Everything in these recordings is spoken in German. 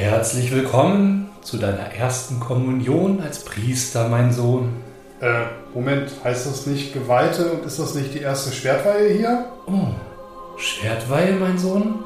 Herzlich willkommen zu deiner ersten Kommunion als Priester, mein Sohn. Äh, Moment, heißt das nicht Geweihte und ist das nicht die erste Schwertweihe hier? Oh, Schwertweihe, mein Sohn?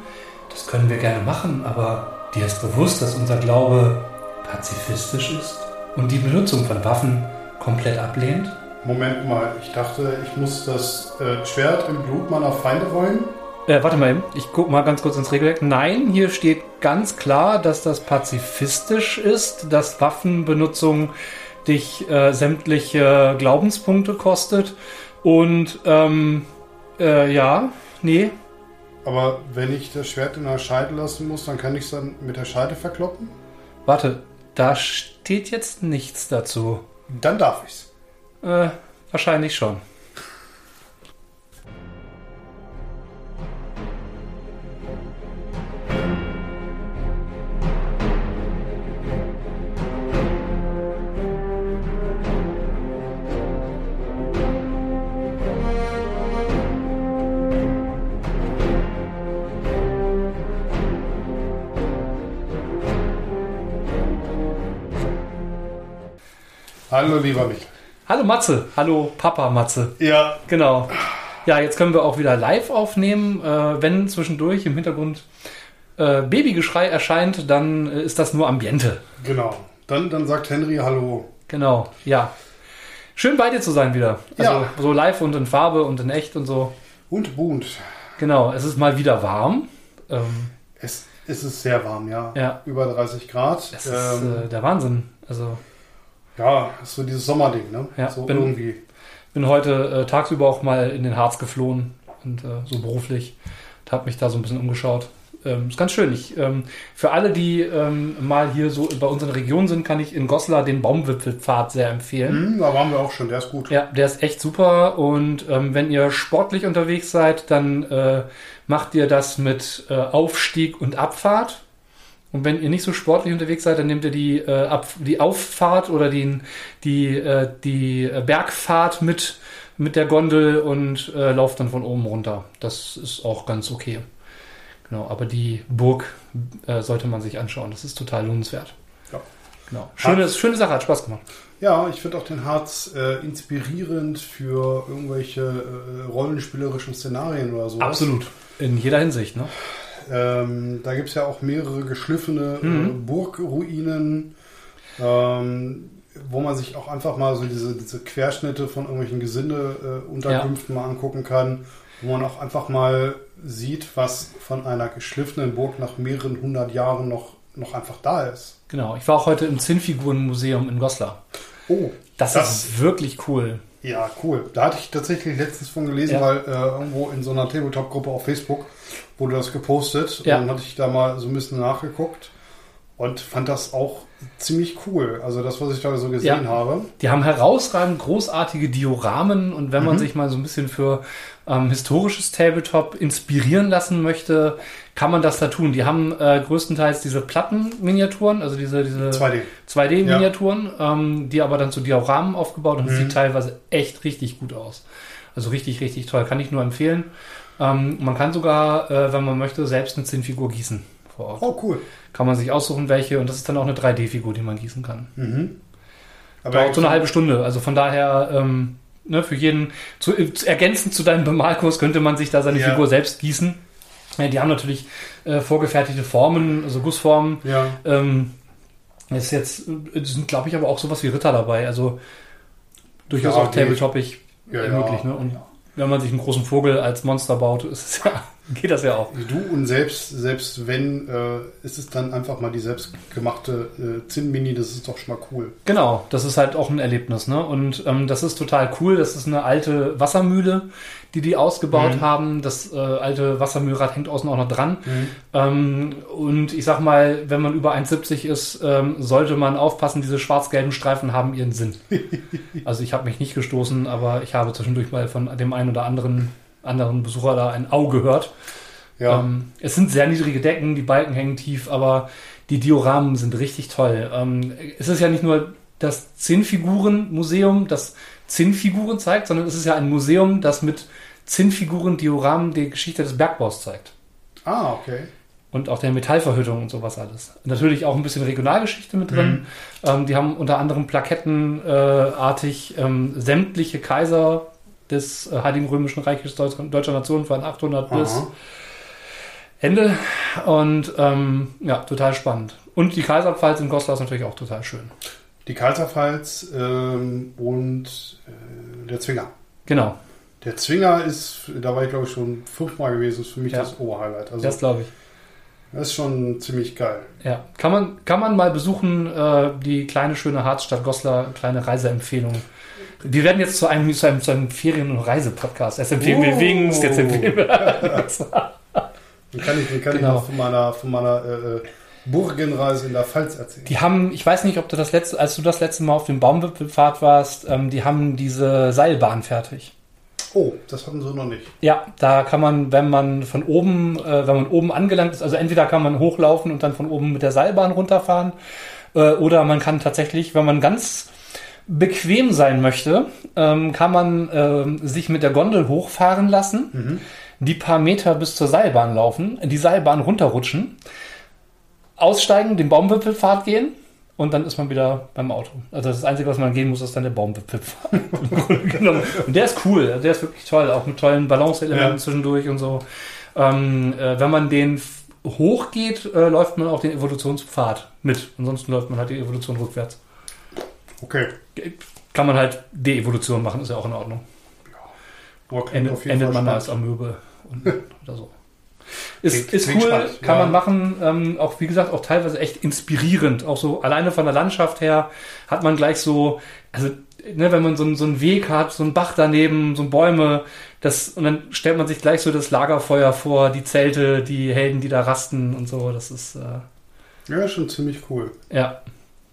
Das können wir gerne machen, aber dir ist bewusst, dass unser Glaube pazifistisch ist und die Benutzung von Waffen komplett ablehnt? Moment mal, ich dachte, ich muss das äh, Schwert im Blut meiner Feinde wollen. Äh, warte mal ich guck mal ganz kurz ins Regelwerk. Nein, hier steht ganz klar, dass das pazifistisch ist, dass Waffenbenutzung dich äh, sämtliche Glaubenspunkte kostet. Und ähm, äh, ja, nee. Aber wenn ich das Schwert in der Scheide lassen muss, dann kann ich es dann mit der Scheide verkloppen? Warte, da steht jetzt nichts dazu. Dann darf ich's. Äh, wahrscheinlich schon. Hallo, lieber Michael. Hallo Matze, hallo Papa Matze. Ja, Genau. Ja, jetzt können wir auch wieder live aufnehmen. Äh, wenn zwischendurch im Hintergrund äh, Babygeschrei erscheint, dann äh, ist das nur Ambiente. genau. Dann, dann sagt Henry Hallo. Genau, ja. Schön bei dir zu sein wieder. Also Ja. so live und in Farbe und in echt und so. Und bunt. Genau, es ist mal wieder warm. Ähm, Es, es ist sehr warm, ja. Ja. Über 30 Grad. es ist Ähm, äh, der Wahnsinn. Also ja, ist so dieses Sommerding, ne? Ja, so bin- irgendwie. bin heute äh, tagsüber auch mal in den Harz geflohen und äh, so beruflich. Habe mich da so ein bisschen umgeschaut. Ähm, ist ganz schön. Ich, ähm, für alle, die ähm, mal hier so bei uns in der Region sind, kann ich in Goslar den Baumwipfelpfad sehr empfehlen. Hm, da waren wir auch schon, der ist gut. Ja, der ist echt super. Und ähm, wenn ihr sportlich unterwegs seid, dann äh, macht ihr das mit äh, Aufstieg und Abfahrt. Und wenn ihr nicht so sportlich unterwegs seid, dann nehmt ihr die, äh, Ab die Auffahrt oder die, die, äh, die Bergfahrt mit, mit der Gondel und äh, lauft dann von oben runter. Das ist auch ganz okay. Genau, aber die Burg äh, sollte man sich anschauen. Das ist total lohnenswert. Ja. Genau. Schöne, schöne Sache, hat Spaß gemacht. Ja, ich finde auch den Harz äh, inspirierend für irgendwelche äh, rollenspielerischen Szenarien oder so. Absolut. In jeder Hinsicht, ne? Ähm, da gibt es ja auch mehrere geschliffene äh, Mhm. Burgruinen, ähm, wo man sich auch einfach mal so diese, diese Querschnitte von irgendwelchen Gesindeunterkünften äh, Unterkünften mal angucken kann, wo man auch einfach mal sieht, was von einer geschliffenen Burg nach mehreren hundert Jahren noch, noch einfach da ist. Genau. Ich war auch heute im Zinnfigurenmuseum in Goslar. Oh, Das, Das- ist wirklich cool. Ja, cool. Da hatte ich tatsächlich letztens von gelesen, Ja. weil äh, irgendwo in so einer Tabletop-Gruppe auf Facebook wurde das gepostet. Ja. Und dann hatte ich da mal so ein bisschen nachgeguckt und fand das auch ziemlich cool. Also das, was ich da so gesehen Ja. habe. Die haben herausragend großartige Dioramen und wenn man sich mal so ein bisschen für ähm, historisches Tabletop inspirieren lassen möchte, kann man das da tun. Die haben äh, größtenteils diese Plattenminiaturen, also diese, diese 2D. 2D-Miniaturen, ähm, die aber dann zu Dioramen aufgebaut und Mhm. sieht teilweise echt richtig gut aus. Also richtig, richtig toll. Kann ich nur empfehlen. Ähm, man kann sogar, äh, wenn man möchte, selbst eine Zinnfigur gießen vor Ort. Oh, cool. Kann man sich aussuchen, welche und das ist dann auch eine 3D-Figur, die man gießen kann. Mhm. Dauert so eine halbe Stunde. Also von daher, ähm, ne, für jeden, zu, zu, ergänzend zu deinem Bemalkurs könnte man sich da seine Ja. Figur selbst gießen. Ja, die haben natürlich äh, vorgefertigte Formen, also Gussformen. Ja, Ähm, ist jetzt, äh, sind glaube ich aber auch sowas wie Ritter dabei. Also durchaus Ja, auch tabletopig ja, äh, ja. möglich. Ne? Und wenn man sich einen großen Vogel als Monster baut, ist es ja, geht das ja auch. Du und selbst, selbst wenn, äh, ist es dann einfach mal die selbstgemachte äh, Zinn-Mini, das ist doch schon mal cool. Genau, das ist halt auch ein Erlebnis, ne? Und ähm, das ist total cool. Das ist eine alte Wassermühle, die die ausgebaut Mhm. haben. Das äh, alte Wassermühlrad hängt außen auch noch dran. Mhm. Ähm, und ich sag mal, wenn man über 1,70 ist, ähm, sollte man aufpassen, diese schwarz-gelben Streifen haben ihren Sinn. also ich habe mich nicht gestoßen, aber ich habe zwischendurch mal von dem einen oder anderen anderen Besucher da ein Au gehört. Ja, Ähm, es sind sehr niedrige Decken, die Balken hängen tief, aber die Dioramen sind richtig toll. Ähm, es ist ja nicht nur das Zinnfiguren-Museum, das Zinnfiguren zeigt, sondern es ist ja ein Museum, das mit Zinnfiguren, Dioramen die Geschichte des Bergbaus zeigt. ah, okay. und auch der Metallverhüttung und sowas alles. Natürlich auch ein bisschen Regionalgeschichte mit drin. Mhm. Ähm, die haben unter anderem plakettenartig äh, ähm, sämtliche Kaiser des äh, Heiligen Römischen Reiches Deutsch, Deutscher Nation von 800 Aha. bis Ende. Und ähm, ja, total spannend. Und die Kaiserpfalz in Goslar ist natürlich auch total schön. Die Kaiserpfalz ähm, und äh, der Zwinger. Genau. Der Zwinger ist, da war ich glaube ich schon fünfmal gewesen, ist für mich ja. das Oberhighlight. Also, das glaube ich. Das ist schon ziemlich geil. Ja, kann man, kann man mal besuchen, äh, die kleine schöne Harzstadt Goslar, kleine Reiseempfehlung. Wir werden jetzt zu einem, zu einem, zu einem Ferien- und Reisepodcast. Erst empfehlen wir Wings, jetzt empfehlen wir. Dann kann ich, dann kann genau. ich noch von meiner, von meiner äh, äh, Burgenreise in der Pfalz erzählen. Die haben, ich weiß nicht, ob du das letzte, als du das letzte Mal auf dem Baumwipfelpfad warst, ähm, die haben diese Seilbahn fertig. Oh, das hatten sie noch nicht. Ja, da kann man, wenn man von oben, äh, wenn man oben angelangt ist, also entweder kann man hochlaufen und dann von oben mit der Seilbahn runterfahren, äh, oder man kann tatsächlich, wenn man ganz bequem sein möchte, ähm, kann man äh, sich mit der Gondel hochfahren lassen, mhm. die paar Meter bis zur Seilbahn laufen, die Seilbahn runterrutschen, aussteigen, den Baumwipfelpfad gehen und dann ist man wieder beim Auto. Also das Einzige, was man gehen muss, ist dann der Baumwipfel. und der ist cool, der ist wirklich toll, auch mit tollen Balanceelementen ja. zwischendurch und so. Ähm, äh, wenn man den hochgeht, äh, läuft man auch den Evolutionspfad mit. Ansonsten läuft man halt die Evolution rückwärts. Okay. Kann man halt De-Evolution machen, ist ja auch in Ordnung. Ja. Okay, endet, endet man als Amöbe oder so. Ist, ist cool, spannend. kann ja. man machen. Ähm, auch wie gesagt, auch teilweise echt inspirierend. Auch so alleine von der Landschaft her hat man gleich so, also ne, wenn man so, so einen Weg hat, so einen Bach daneben, so Bäume, das, und dann stellt man sich gleich so das Lagerfeuer vor, die Zelte, die Helden, die da rasten und so. Das ist äh, ja schon ziemlich cool. Ja,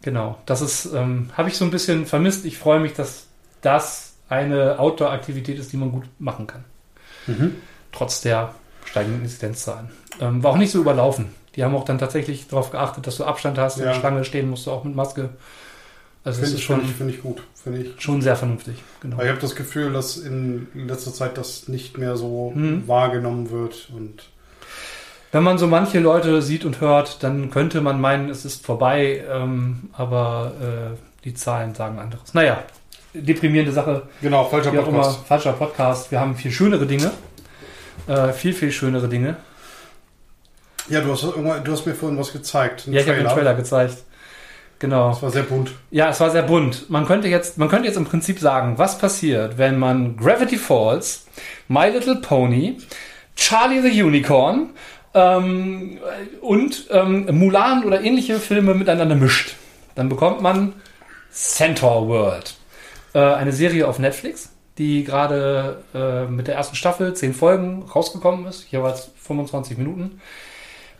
genau. Das ist, ähm, habe ich so ein bisschen vermisst. Ich freue mich, dass das eine Outdoor-Aktivität ist, die man gut machen kann. Mhm. Trotz der steigenden Inzidenzzahlen. Ähm, war auch nicht so überlaufen. Die haben auch dann tatsächlich darauf geachtet, dass du Abstand hast, ja. in der Schlange stehen musst du auch mit Maske. Also finde ich, schon, find ich gut. Find ich. Schon sehr vernünftig. Genau. ich habe das Gefühl, dass in letzter Zeit das nicht mehr so mhm. wahrgenommen wird. Und Wenn man so manche Leute sieht und hört, dann könnte man meinen, es ist vorbei, ähm, aber äh, die Zahlen sagen anderes. Naja, deprimierende Sache. Genau, falscher Podcast. Immer, falscher Podcast. Wir haben viel schönere Dinge. Äh, viel, viel schönere Dinge. Ja, du hast, du hast mir vorhin was gezeigt. Ja, ich habe den Trailer gezeigt. Genau. Es war sehr bunt. Ja, es war sehr bunt. Man könnte jetzt, man könnte jetzt im Prinzip sagen, was passiert, wenn man Gravity Falls, My Little Pony, Charlie the Unicorn ähm, und ähm, Mulan oder ähnliche Filme miteinander mischt. Dann bekommt man Centaur World. Äh, eine Serie auf Netflix die gerade äh, mit der ersten Staffel, zehn Folgen, rausgekommen ist, jeweils 25 Minuten.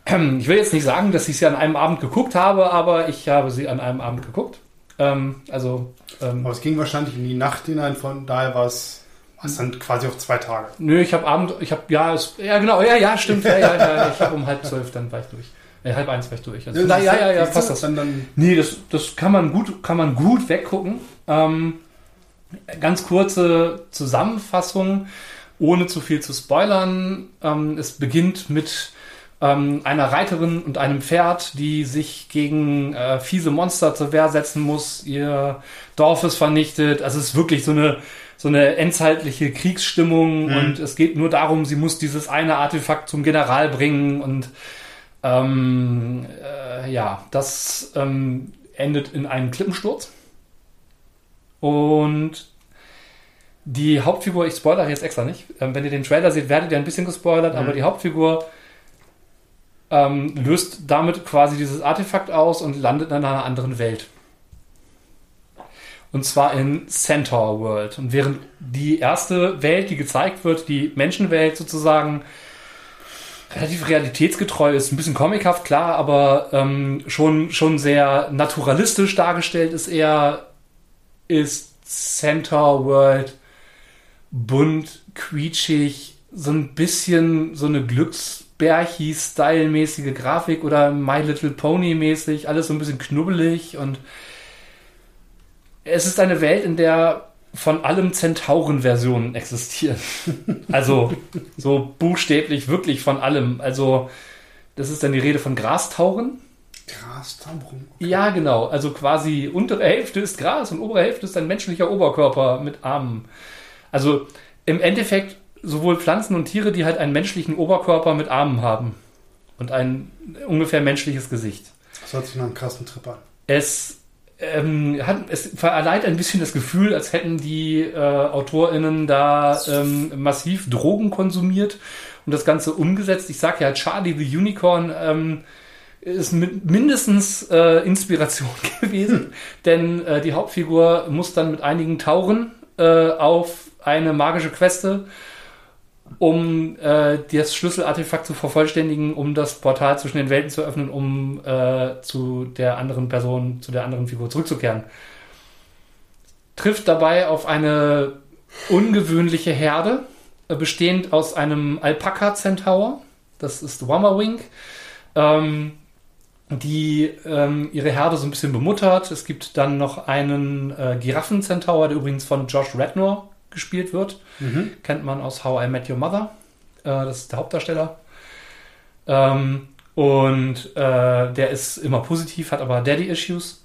Ich will jetzt nicht sagen, dass ich sie an einem Abend geguckt habe, aber ich habe sie an einem Abend geguckt. Ähm, also, ähm, aber es ging wahrscheinlich in die Nacht hinein, von daher war es dann quasi auf zwei Tage. Nö, ich habe Abend, ich habe, ja, es, ja genau, ja, ja, stimmt, ja, ja, ja, ich habe um halb zwölf, dann war ich durch. Ja, halb eins war ich durch. Also, ja, ja, ja, ja, passt das. Dann, dann nee, das, das kann man gut, kann man gut weggucken. Ähm, Ganz kurze Zusammenfassung, ohne zu viel zu spoilern. Ähm, es beginnt mit ähm, einer Reiterin und einem Pferd, die sich gegen äh, fiese Monster zur Wehr setzen muss. Ihr Dorf ist vernichtet. Also es ist wirklich so eine so eine endzeitliche Kriegsstimmung mhm. und es geht nur darum, sie muss dieses eine Artefakt zum General bringen und ähm, äh, ja, das ähm, endet in einem Klippensturz. Und die Hauptfigur, ich spoilere jetzt extra nicht, ähm, wenn ihr den Trailer seht, werdet ihr ein bisschen gespoilert, mhm. aber die Hauptfigur ähm, löst damit quasi dieses Artefakt aus und landet in einer anderen Welt. Und zwar in Centaur World. Und während die erste Welt, die gezeigt wird, die Menschenwelt sozusagen, relativ realitätsgetreu ist, ein bisschen comichaft, klar, aber ähm, schon, schon sehr naturalistisch dargestellt ist er, ist Centaur World bunt, quietschig, so ein bisschen so eine Glücksbärchi-Style-mäßige Grafik oder My Little Pony-mäßig, alles so ein bisschen knubbelig und es ist eine Welt, in der von allem Zentauren-Versionen existieren. also so buchstäblich wirklich von allem. Also Das ist dann die Rede von Grastauren. Grastauren? Okay. Ja, genau. Also quasi untere Hälfte ist Gras und obere Hälfte ist ein menschlicher Oberkörper mit Armen. Also im Endeffekt sowohl Pflanzen und Tiere, die halt einen menschlichen Oberkörper mit Armen haben. Und ein ungefähr menschliches Gesicht. Das hört sich nach einem krassen Trip an. Es ähm, hat, es verleiht ein bisschen das Gefühl, als hätten die äh, AutorInnen da ähm, massiv Drogen konsumiert und das Ganze umgesetzt. Ich sage ja, Charlie the Unicorn ähm, ist mit mindestens äh, Inspiration gewesen, denn äh, die Hauptfigur muss dann mit einigen Tauchen äh, auf eine magische Queste um äh, das Schlüsselartefakt zu vervollständigen, um das Portal zwischen den Welten zu öffnen, um äh, zu der anderen Person, zu der anderen Figur zurückzukehren. Trifft dabei auf eine ungewöhnliche Herde, äh, bestehend aus einem Alpaka-Centaur, das ist Wammerwing, ähm, die ähm, ihre Herde so ein bisschen bemuttert. Es gibt dann noch einen äh, Giraffen-Centaur, der übrigens von Josh Rednor gespielt wird. Mhm. Kennt man aus How I Met Your Mother. Äh, das ist der Hauptdarsteller. Ähm, und äh, der ist immer positiv, hat aber Daddy-Issues.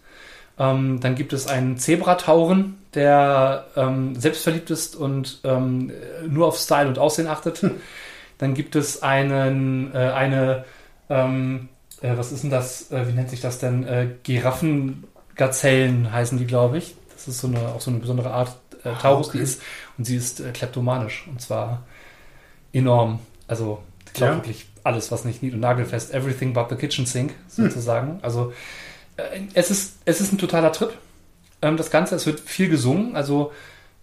Ähm, dann gibt es einen Zebratauren, der ähm, selbstverliebt ist und ähm, nur auf Style und Aussehen achtet. Hm. Dann gibt es einen, äh, eine, ähm, äh, was ist denn das, äh, wie nennt sich das denn? Äh, Giraffengazellen heißen die, glaube ich. Das ist so eine, auch so eine besondere Art äh, Taurus, okay. die ist. Und sie ist äh, kleptomanisch. Und zwar enorm. Also, ich glaube ja. wirklich alles, was nicht nied- und nagelfest. Everything but the kitchen sink, sozusagen. Hm. Also, äh, es, ist, es ist ein totaler Trip. Ähm, das Ganze, es wird viel gesungen. Also,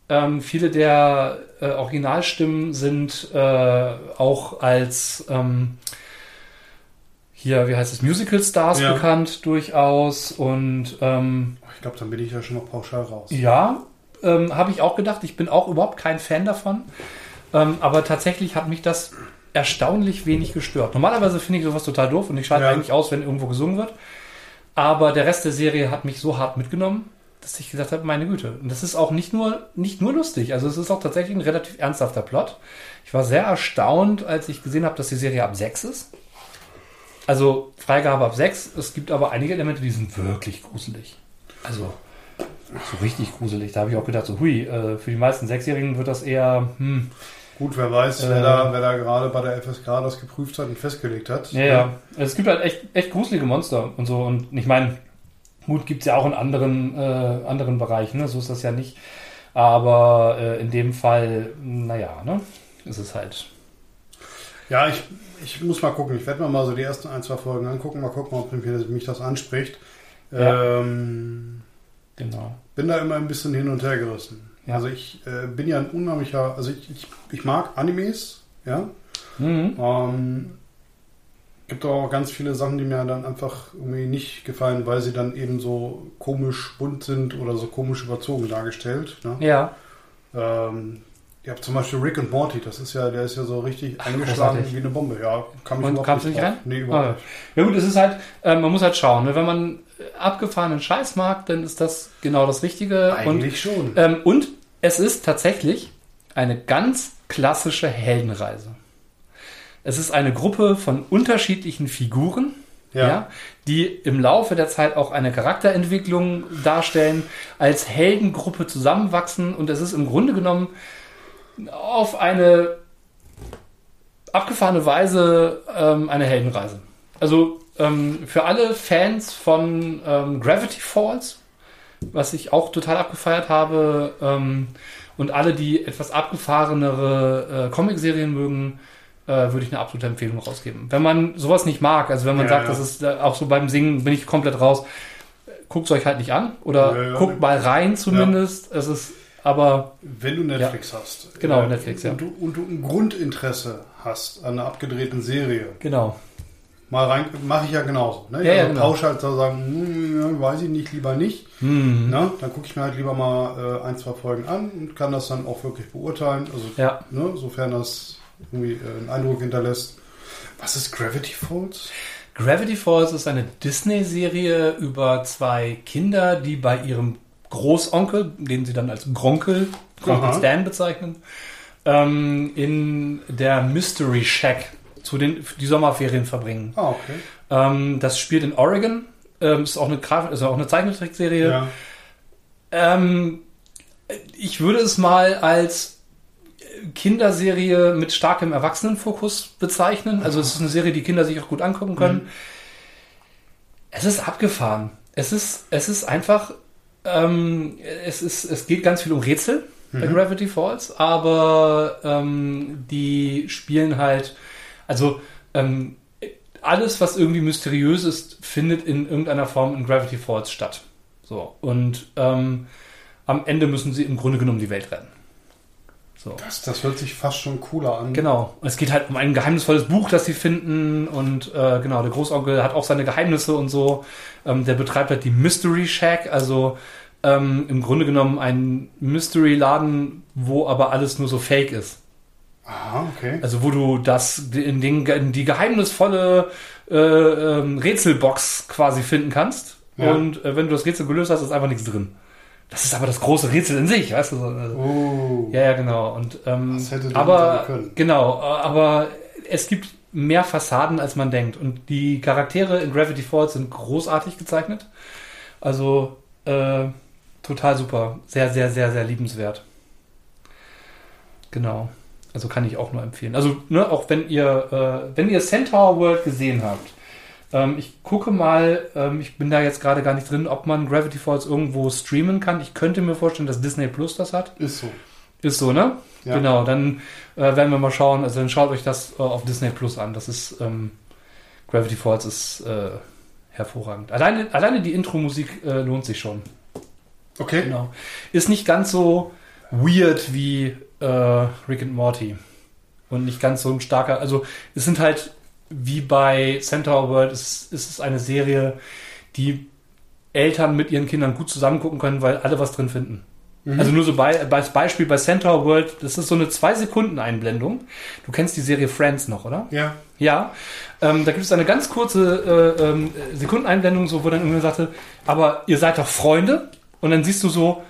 ähm, viele der äh, Originalstimmen sind äh, auch als ähm, hier, wie heißt es, Musical Stars ja. bekannt durchaus und ähm, ich glaube, dann bin ich ja schon mal pauschal raus. Ja, ähm, habe ich auch gedacht. Ich bin auch überhaupt kein Fan davon. Ähm, aber tatsächlich hat mich das erstaunlich wenig gestört. Normalerweise finde ich sowas total doof und ich schalte ja. eigentlich aus, wenn irgendwo gesungen wird. Aber der Rest der Serie hat mich so hart mitgenommen, dass ich gesagt habe, meine Güte. Und das ist auch nicht nur, nicht nur lustig. Also es ist auch tatsächlich ein relativ ernsthafter Plot. Ich war sehr erstaunt, als ich gesehen habe, dass die Serie ab 6 ist. Also Freigabe ab 6. Es gibt aber einige Elemente, die sind wirklich gruselig. Also so richtig gruselig. Da habe ich auch gedacht, so hui, äh, für die meisten Sechsjährigen wird das eher, hm, Gut, wer weiß, äh, wer, da, wer da gerade bei der FSK das geprüft hat und festgelegt hat. Ja, ja. Es gibt halt echt, echt gruselige Monster und so. Und ich meine, Mut gibt es ja auch in anderen, äh, anderen Bereichen, ne? so ist das ja nicht. Aber äh, in dem Fall, naja, ne? ist es halt. Ja, ich, ich muss mal gucken. Ich werde mir mal so die ersten ein, zwei Folgen angucken, mal gucken, ob mich das anspricht. Ja. Ähm, Genau. Bin da immer ein bisschen hin und her gerissen. Ja. Also ich äh, bin ja ein unheimlicher, also ich, ich, ich mag Animes, ja. Mhm. Ähm, gibt auch ganz viele Sachen, die mir dann einfach irgendwie nicht gefallen, weil sie dann eben so komisch bunt sind oder so komisch überzogen dargestellt. Ne? Ja. Ähm, ihr habt zum Beispiel Rick und Morty, das ist ja, der ist ja so richtig Ach, eingeschlagen großartig. wie eine Bombe. Ja, kann mich und kamst du nicht rein? Nee, überhaupt ah, Ja gut, es ist halt, äh, man muss halt schauen, ne? wenn man abgefahrenen Scheiß mag, dann ist das genau das Richtige. Eigentlich und, schon. Ähm, und es ist tatsächlich eine ganz klassische Heldenreise. Es ist eine Gruppe von unterschiedlichen Figuren, ja. ja. die im Laufe der Zeit auch eine Charakterentwicklung darstellen, als Heldengruppe zusammenwachsen und es ist im Grunde genommen auf eine abgefahrene Weise ähm, eine Heldenreise. Also ähm, für alle Fans von ähm, Gravity Falls, was ich auch total abgefeiert habe, ähm, und alle, die etwas abgefahrenere äh, Comicserien mögen, äh, würde ich eine absolute Empfehlung rausgeben. Wenn man sowas nicht mag, also wenn man ja, sagt, ja. das ist äh, auch so beim Singen, bin ich komplett raus, guckt es euch halt nicht an oder ja, guckt mal rein zumindest. Es ist aber. Wenn du Netflix hast. Genau, äh, Netflix, ja. Und du, und du ein Grundinteresse hast an einer abgedrehten Serie. Genau mal rein, mache ich ja genauso. Ne? Ja, also ja, genau. Pausch halt so sagen, hm, weiß ich nicht, lieber nicht. Mhm. Ne? Dann gucke ich mir halt lieber mal äh, ein, zwei Folgen an und kann das dann auch wirklich beurteilen. Also, ja. ne, sofern das irgendwie äh, einen Eindruck hinterlässt. Was ist Gravity Falls? Gravity Falls ist eine Disney-Serie über zwei Kinder, die bei ihrem Großonkel, den sie dann als Gronkel, Gronkel Stan bezeichnen, ähm, in der Mystery Shack zu den die Sommerferien verbringen. Ah, okay. Ähm, das spielt in Oregon. Ähm, ist auch eine Graf auch eine Zeichentrickserie. Ja. Ähm, ich würde es mal als Kinderserie mit starkem Erwachsenenfokus bezeichnen. Also es ist eine Serie, die Kinder sich auch gut angucken können. Es ist abgefahren. Es ist, es ist einfach, ähm, es ist, es geht ganz viel um Rätsel bei Gravity Falls, aber ähm, die spielen halt, also ähm, alles, was irgendwie mysteriös ist, findet in irgendeiner Form in Gravity Falls statt. So und ähm, am Ende müssen sie im Grunde genommen die Welt retten. So. Das, das hört sich fast schon cooler an. Genau. Es geht halt um ein geheimnisvolles Buch, das sie finden. Und äh, genau, der Großonkel hat auch seine Geheimnisse und so. Ähm, der betreibt halt die Mystery Shack, also ähm, im Grunde genommen ein Mystery-Laden, wo aber alles nur so fake ist. Aha, okay. Also wo du das in den, in die geheimnisvolle äh, ähm, Rätselbox quasi finden kannst. Ja. Und äh, wenn du das Rätsel gelöst hast, ist einfach nichts drin. Das ist aber das große Rätsel in sich, weißt du? so, Also, Oh. ja, ja, genau. Und, ähm, Das hätte aber können. genau, äh, aber es gibt mehr Fassaden, als man denkt. Und die Charaktere in Gravity Falls sind großartig gezeichnet. Also äh, total super. Sehr, sehr, sehr, sehr liebenswert. Genau. Also kann ich auch nur empfehlen. Also, ne, auch wenn ihr, äh, wenn ihr Centaur World gesehen habt, ähm, ich gucke mal, ähm, ich bin da jetzt gerade gar nicht drin, ob man Gravity Falls irgendwo streamen kann. Ich könnte mir vorstellen, dass Disney Plus das hat. Ist so. Ist so, ne? Ja. Genau, dann äh, werden wir mal schauen. Also dann schaut euch das äh, auf Disney Plus an. Das ist ähm, Gravity Falls ist äh, hervorragend. Alleine, alleine die Intro-Musik äh, lohnt sich schon. Okay. Genau. Ist nicht ganz so weird wie äh, Rick and Morty. Und nicht ganz so ein starker. Also es sind halt wie bei Centaur World, es, es ist eine Serie, die Eltern mit ihren Kindern gut zusammen gucken können, weil alle was drin finden. Also nur so bei, als Beispiel bei Centaur World, das ist so eine zwei Sekunden Einblendung. Du kennst die Serie Friends noch, oder? Ja. Ja, ähm, da gibt es eine ganz kurze äh, ähm, Sekundeneinblendung, so, wo dann irgendwer sagte, aber ihr seid doch Freunde. Und dann siehst du so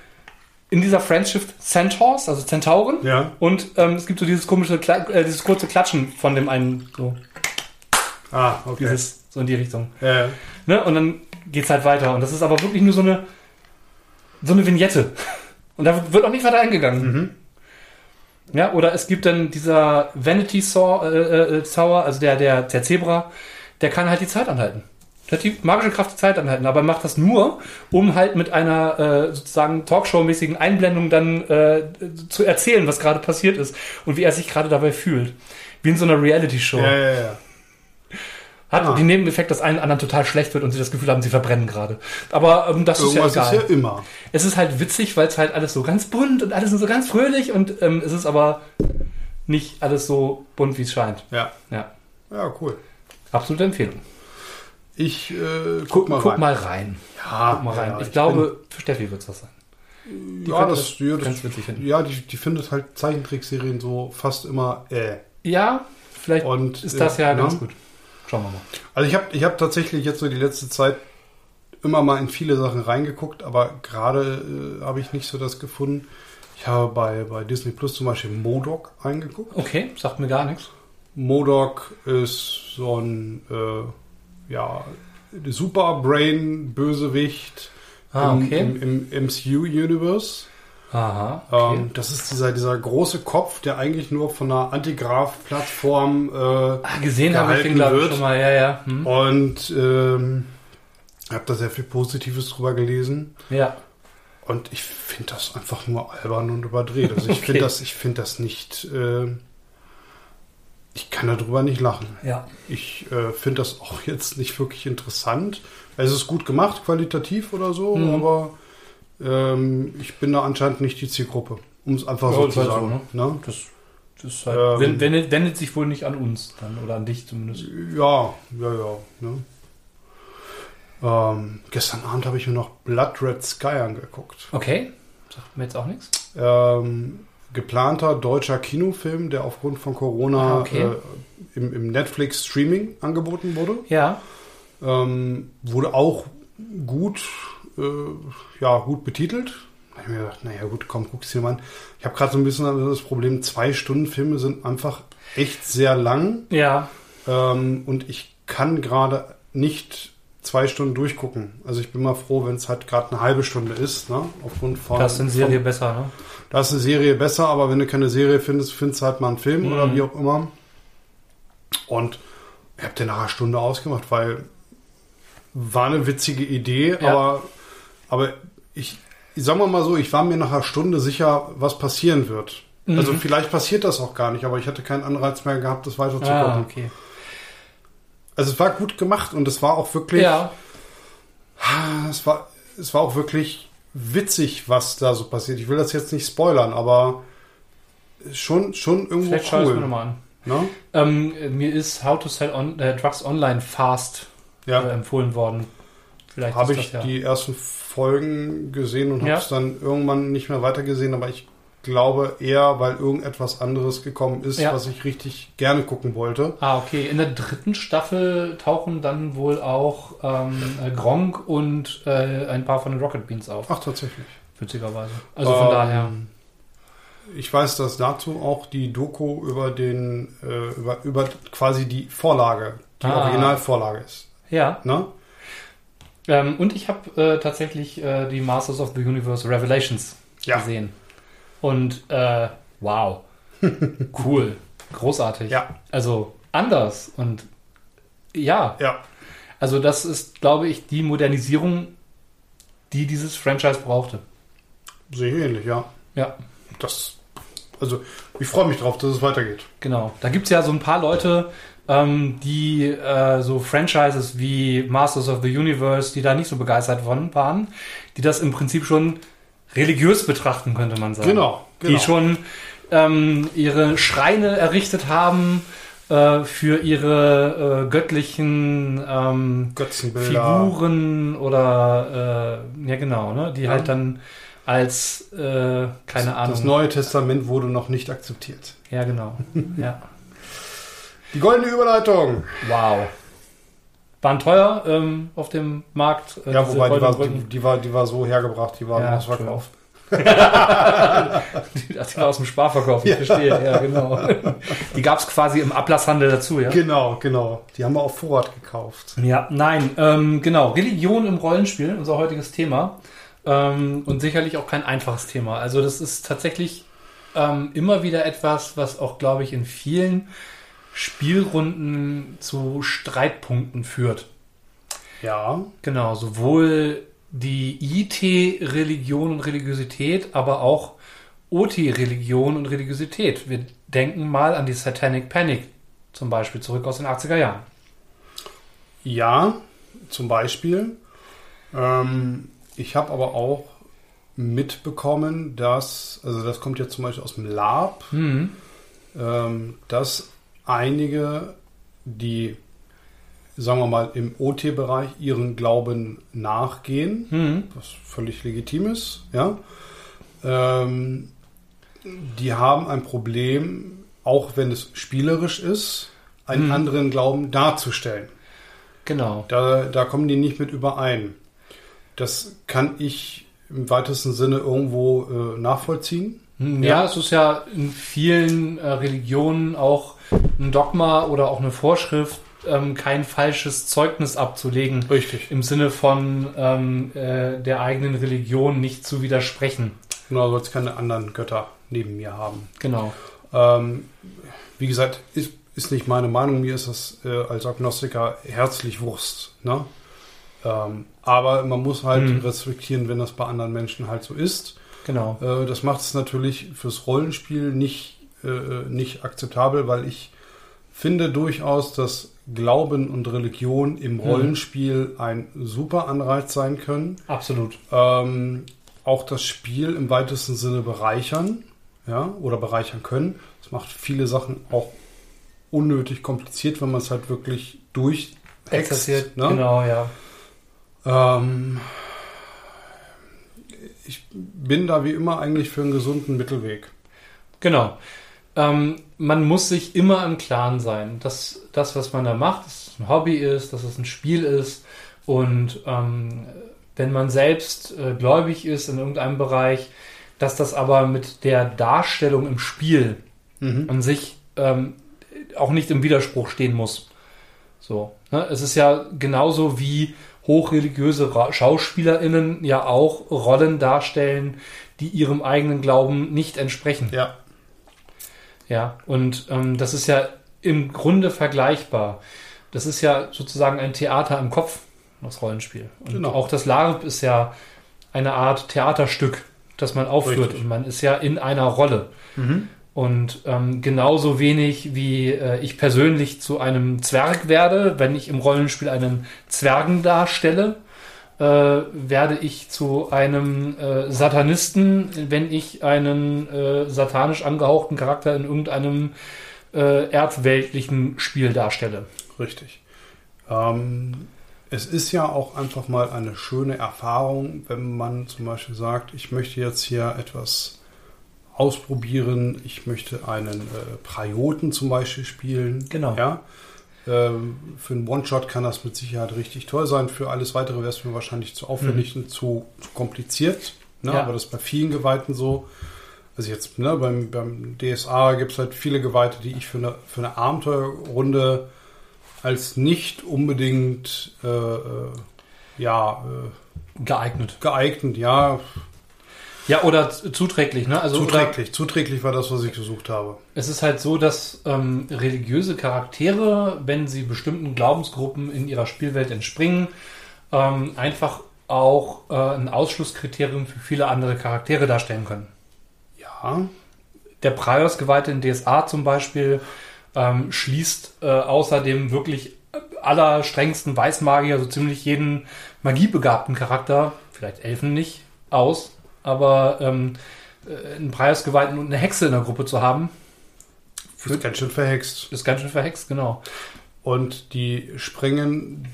in dieser Friendship Centaurs, also Zentauren. Ja. Und ähm, es gibt so dieses komische, Kla äh, dieses kurze Klatschen von dem einen, so, Ah, okay. dieses, so in die Richtung. Ja. Ne? Und dann geht's halt weiter. Und das ist aber wirklich nur so eine, so eine Vignette. Und da wird auch nicht weiter eingegangen. Ja, oder es gibt dann dieser Vanity Saw, äh, äh, Zauber, also der, der, der Zebra, der kann halt die Zeit anhalten. Der hat die magische Kraft, die Zeit anhalten, aber er macht das nur, um halt mit einer äh, sozusagen Talkshow-mäßigen Einblendung dann äh, zu erzählen, was gerade passiert ist und wie er sich gerade dabei fühlt. Wie in so einer Reality-Show. Ja, ja, ja. Hat Ah. den Nebeneffekt, dass allen anderen total schlecht wird und sie das Gefühl haben, sie verbrennen gerade. Aber ähm, das Irgendwas ist ja ist egal. ja immer. Es ist halt witzig, weil es halt alles so ganz bunt und alles so ganz fröhlich und ähm, es ist aber nicht alles so bunt, wie es scheint. Ja. Ja, Ja, cool. absolute Empfehlung. Ich äh, guck mal Guck rein. mal rein. Ja, Guck mal rein. ja, ich, ich glaube, für Steffi wird es was sein. die ja, das, das ja, das, ganz witzig finden. ja die, die findet halt Zeichentrickserien so fast immer äh. Ja, vielleicht Und, ist das äh, ja ne? ganz gut. Schauen wir mal. Also ich habe ich hab tatsächlich jetzt so die letzte Zeit immer mal in viele Sachen reingeguckt, aber gerade äh, habe ich nicht so das gefunden. Ich habe bei, bei Disney Plus zum Beispiel Modok eingeguckt. Okay, sagt mir gar nichts. Modok ist so ein äh, ja, Superbrain-Bösewicht Ah, im, okay. im, im MCU-Universe. Aha, okay. Ähm, das ist dieser, dieser große Kopf, der eigentlich nur von einer Antigraph-Plattform äh, ah, gesehen habe ich den, glaube ich, schon mal. Ja, ja. Hm. und ähm, habe da sehr viel Positives drüber gelesen. Ja. Und ich finde das einfach nur albern und überdreht. Also ich Okay. finde das, ich finde das nicht. Äh, ich kann darüber nicht lachen. Ja. Ich äh, finde das auch jetzt nicht wirklich interessant. Es ist gut gemacht, qualitativ oder so, Mhm. aber ähm, ich bin da anscheinend nicht die Zielgruppe, um es einfach Ja, so zu halt so, sagen. ne? Das, das halt, Ähm. wendet, wendet sich wohl nicht an uns dann oder an dich zumindest. Ja, ja, ja. Ne? Ähm, gestern Abend habe ich mir noch Blood Red Sky angeguckt. Okay. Sagt mir jetzt auch nichts. Ähm, geplanter deutscher Kinofilm, der aufgrund von Corona Ah, okay. äh, im, im Netflix-Streaming angeboten wurde. Ja. Ähm, wurde auch gut, äh, ja, gut betitelt. Da hab ich mir gedacht, naja gut, komm, guck's dir mal an. Ich habe gerade so ein bisschen das Problem, zwei Stunden Filme sind einfach echt sehr lang. Ja. ähm, und ich kann gerade nicht zwei Stunden durchgucken. Also ich bin mal froh, wenn es halt gerade eine halbe Stunde ist, ne? Aufgrund von. Das ist in Serie von, besser, ne? Da ist eine Serie besser, aber wenn du keine Serie findest, findest du halt mal einen Film Mhm. oder wie auch immer. Und ich habe den nach einer Stunde ausgemacht, weil war eine witzige Idee, Ja. aber, aber ich, sagen wir mal so, ich war mir nach einer Stunde sicher, was passieren wird. Mhm. Also vielleicht passiert das auch gar nicht, aber ich hatte keinen Anreiz mehr gehabt, das weiter zu Ah, okay. Also es war gut gemacht und es war auch wirklich, Ja, es war, es war auch wirklich witzig, was da so passiert. Ich will das jetzt nicht spoilern, aber schon, schon irgendwo vielleicht ich es mir cool. nochmal an. Ne? Ähm, mir ist How to Sell on, äh, Drugs Online Fast Ja. äh, empfohlen worden. Vielleicht habe ich ja. die ersten Folgen gesehen und Ja. habe es dann irgendwann nicht mehr weitergesehen, aber ich glaube eher, weil irgendetwas anderes gekommen ist, Ja. was ich richtig gerne gucken wollte. Ah, okay. In der dritten Staffel tauchen dann wohl auch ähm, äh, Gronk und äh, ein paar von den Rocket Beans auf. Ach, tatsächlich. Witzigerweise. Also von Ähm, daher. Ich weiß, dass dazu auch die Doku über den, äh, über, über quasi die Vorlage, die Ah. Originalvorlage ist. Ja. Ne? Ähm, und ich habe äh, tatsächlich äh, die Masters of the Universe Revelations Ja. gesehen. Und äh, wow. cool. Großartig. Ja. Also anders. Und ja, Ja. also das ist, glaube ich, die Modernisierung, die dieses Franchise brauchte. Sehe ich ähnlich, ja. Ja. Das, also, ich freue mich drauf, dass es weitergeht. Genau. Da gibt es ja so ein paar Leute, ähm, die äh, so Franchises wie Masters of the Universe, die da nicht so begeistert von waren, die das im Prinzip schon religiös betrachten, könnte man sagen. Genau, genau. Die schon ähm, ihre Schreine errichtet haben äh, für ihre äh, göttlichen ähm. Figuren oder äh, ja genau, ne? die Ja. halt dann als äh, keine Ahnung. Das Neue Testament wurde noch nicht akzeptiert. ja, genau. ja. Die goldene Überleitung. Wow. Waren teuer ähm, auf dem Markt. äh, Ja, wobei die war, die, die, war, die war so hergebracht, die war Ja, im Ausverkauf. Die, die war aus dem Sparverkauf, ich Ja. verstehe. Ja, genau. Die gab es quasi im Ablasshandel dazu, ja? Genau, genau. Die haben wir auf Vorrat gekauft. Ja, nein, ähm, genau. Religion im Rollenspiel, unser heutiges Thema. Ähm, und sicherlich auch kein einfaches Thema. Also das ist tatsächlich ähm, immer wieder etwas, was auch, glaube ich, in vielen Spielrunden zu Streitpunkten führt. Ja. Genau, sowohl die IT-Religion und Religiosität, aber auch OT-Religion und Religiosität. Wir denken mal an die Satanic Panic, zum Beispiel zurück aus den 80er Jahren. Ja, zum Beispiel. Ähm, ich habe aber auch mitbekommen, dass, also das kommt jetzt zum Beispiel aus dem Lab, Mhm. ähm, dass einige, die, sagen wir mal, im OT-Bereich ihren Glauben nachgehen, Mhm. was völlig legitim ist, ja, ähm, die haben ein Problem, auch wenn es spielerisch ist, einen Mhm. anderen Glauben darzustellen. Genau. Da, da kommen die nicht mit überein. Das kann ich im weitesten Sinne irgendwo äh, nachvollziehen. Hm, Ja, es ist ja in vielen äh, Religionen auch ein Dogma oder auch eine Vorschrift, ähm, kein falsches Zeugnis abzulegen. Richtig. Im Sinne von ähm, äh, der eigenen Religion nicht zu widersprechen. Genau, soll es keine anderen Götter neben mir haben. Genau. Ähm, wie gesagt, ist, ist nicht meine Meinung. Mir ist das äh, als Agnostiker herzlich Wurst. Ne? Ähm, aber man muss halt Mhm. respektieren, wenn das bei anderen Menschen halt so ist. Genau. Äh, das macht es natürlich fürs Rollenspiel nicht, äh, nicht akzeptabel, weil ich finde durchaus, dass Glauben und Religion im Rollenspiel ein super Anreiz sein können. Absolut. Ähm, auch das Spiel im weitesten Sinne bereichern, ja, oder bereichern können. Das macht viele Sachen auch unnötig kompliziert, wenn man es halt wirklich durchhext. Exerziert. Ne? Genau, ja. Ähm, ich bin da wie immer eigentlich für einen gesunden Mittelweg. Genau. Ähm, man muss sich immer im Klaren sein, dass das, was man da macht, dass es ein Hobby ist, dass es ein Spiel ist. Und ähm, wenn man selbst äh, gläubig ist in irgendeinem Bereich, dass das aber mit der Darstellung im Spiel Mhm. an sich ähm, auch nicht im Widerspruch stehen muss. So, ne? Es ist ja genauso wie hochreligiöse SchauspielerInnen ja auch Rollen darstellen, die ihrem eigenen Glauben nicht entsprechen. Ja. Ja, und ähm, das ist ja im Grunde vergleichbar. Das ist ja sozusagen ein Theater im Kopf, das Rollenspiel. Und Genau. auch das LARP ist ja eine Art Theaterstück, das man aufführt. Richtig. Und man ist ja in einer Rolle. Und ähm, genauso wenig wie äh, ich persönlich zu einem Zwerg werde, wenn ich im Rollenspiel einen Zwergen darstelle, äh, werde ich zu einem äh, Satanisten, wenn ich einen äh, satanisch angehauchten Charakter in irgendeinem äh, erdweltlichen Spiel darstelle. Richtig. Ähm, es ist ja auch einfach mal eine schöne Erfahrung, wenn man zum Beispiel sagt, ich möchte jetzt hier etwas ausprobieren, ich möchte einen äh, Prioten zum Beispiel spielen. Genau. Ja. Ähm, für einen One-Shot kann das mit Sicherheit richtig toll sein. Für alles weitere wäre es mir wahrscheinlich zu aufwendig und zu, zu kompliziert. Ne? Ja. Aber das ist bei vielen Geweihten so. Also jetzt ne, beim, beim DSA gibt es halt viele Geweihte, die ich für eine, für eine Abenteuerrunde als nicht unbedingt äh, äh, ja, äh, Geeignet. geeignet, ja, Ja, oder zuträglich, ne? Also oder- zuträglich. Zuträglich war das, was ich gesucht habe. Es ist halt so, dass ähm, religiöse Charaktere, wenn sie bestimmten Glaubensgruppen in ihrer Spielwelt entspringen, ähm, einfach auch äh, ein Ausschlusskriterium für viele andere Charaktere darstellen können. Ja, Der Priors-Geweihte in DSA zum Beispiel ähm, schließt äh, außerdem wirklich allerstrengsten Weißmagier, so ziemlich jeden magiebegabten Charakter, vielleicht Elfen nicht, aus. Aber ähm, äh, einen Priors-Geweihten und eine Hexe in der Gruppe zu haben, ist ganz schön verhext. ist ganz schön verhext, genau. Und die sprengen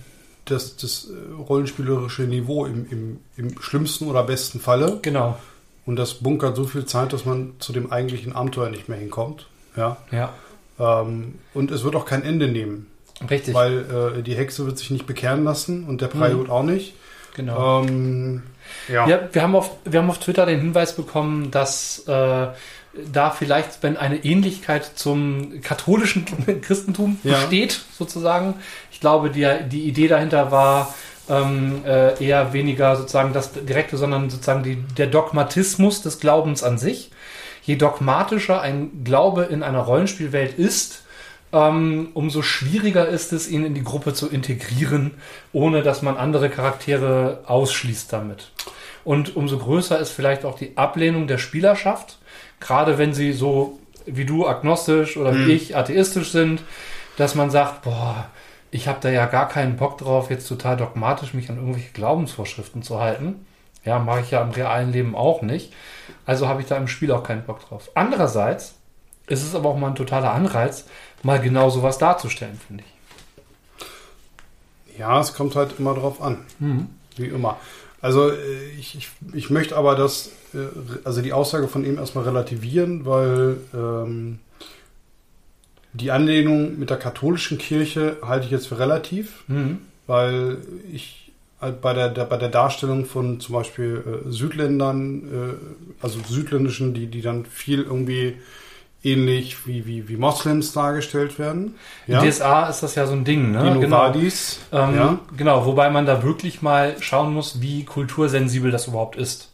das, das äh, rollenspielerische Niveau im, im, im schlimmsten oder besten Falle. Genau, Und das bunkert so viel Zeit, dass man zu dem eigentlichen Abenteuer nicht mehr hinkommt. Ja. ja, Ähm, und es wird auch kein Ende nehmen, richtig, weil äh, die Hexe wird sich nicht bekehren lassen und der Priot auch nicht. genau. Ähm, ja. Ja, wir haben auf, wir haben auf Twitter den Hinweis bekommen, dass äh, da vielleicht, wenn eine Ähnlichkeit zum katholischen Christentum Ja. besteht, sozusagen. Ich glaube, die, die Idee dahinter war ähm, äh, eher weniger sozusagen das Direkte, sondern sozusagen die, der Dogmatismus des Glaubens an sich. Je dogmatischer ein Glaube in einer Rollenspielwelt ist, ähm, umso schwieriger ist es, ihn in die Gruppe zu integrieren, ohne dass man andere Charaktere ausschließt damit. Und umso größer ist vielleicht auch die Ablehnung der Spielerschaft, gerade wenn sie so wie du agnostisch oder wie ich atheistisch sind, dass man sagt, boah, ich habe da ja gar keinen Bock drauf, jetzt total dogmatisch mich an irgendwelche Glaubensvorschriften zu halten. Ja, mache ich ja im realen Leben auch nicht. Also habe ich da im Spiel auch keinen Bock drauf. Andererseits ist es aber auch mal ein totaler Anreiz, mal genau sowas darzustellen, finde ich. Ja, es kommt halt immer drauf an. Wie immer. Also äh, ich, ich, ich möchte aber das, äh, also die Aussage von ihm erstmal relativieren, weil ähm, die Anlehnung mit der katholischen Kirche halte ich jetzt für relativ, Mhm. weil ich halt bei der, der bei der Darstellung von zum Beispiel äh, Südländern, äh, also südländischen, die, die dann viel irgendwie ähnlich wie, wie, wie Moslems dargestellt werden. In DSA ist das ja so ein Ding, ne? Die Novadis. Ähm, ja. Genau, wobei man da wirklich mal schauen muss, wie kultursensibel das überhaupt ist.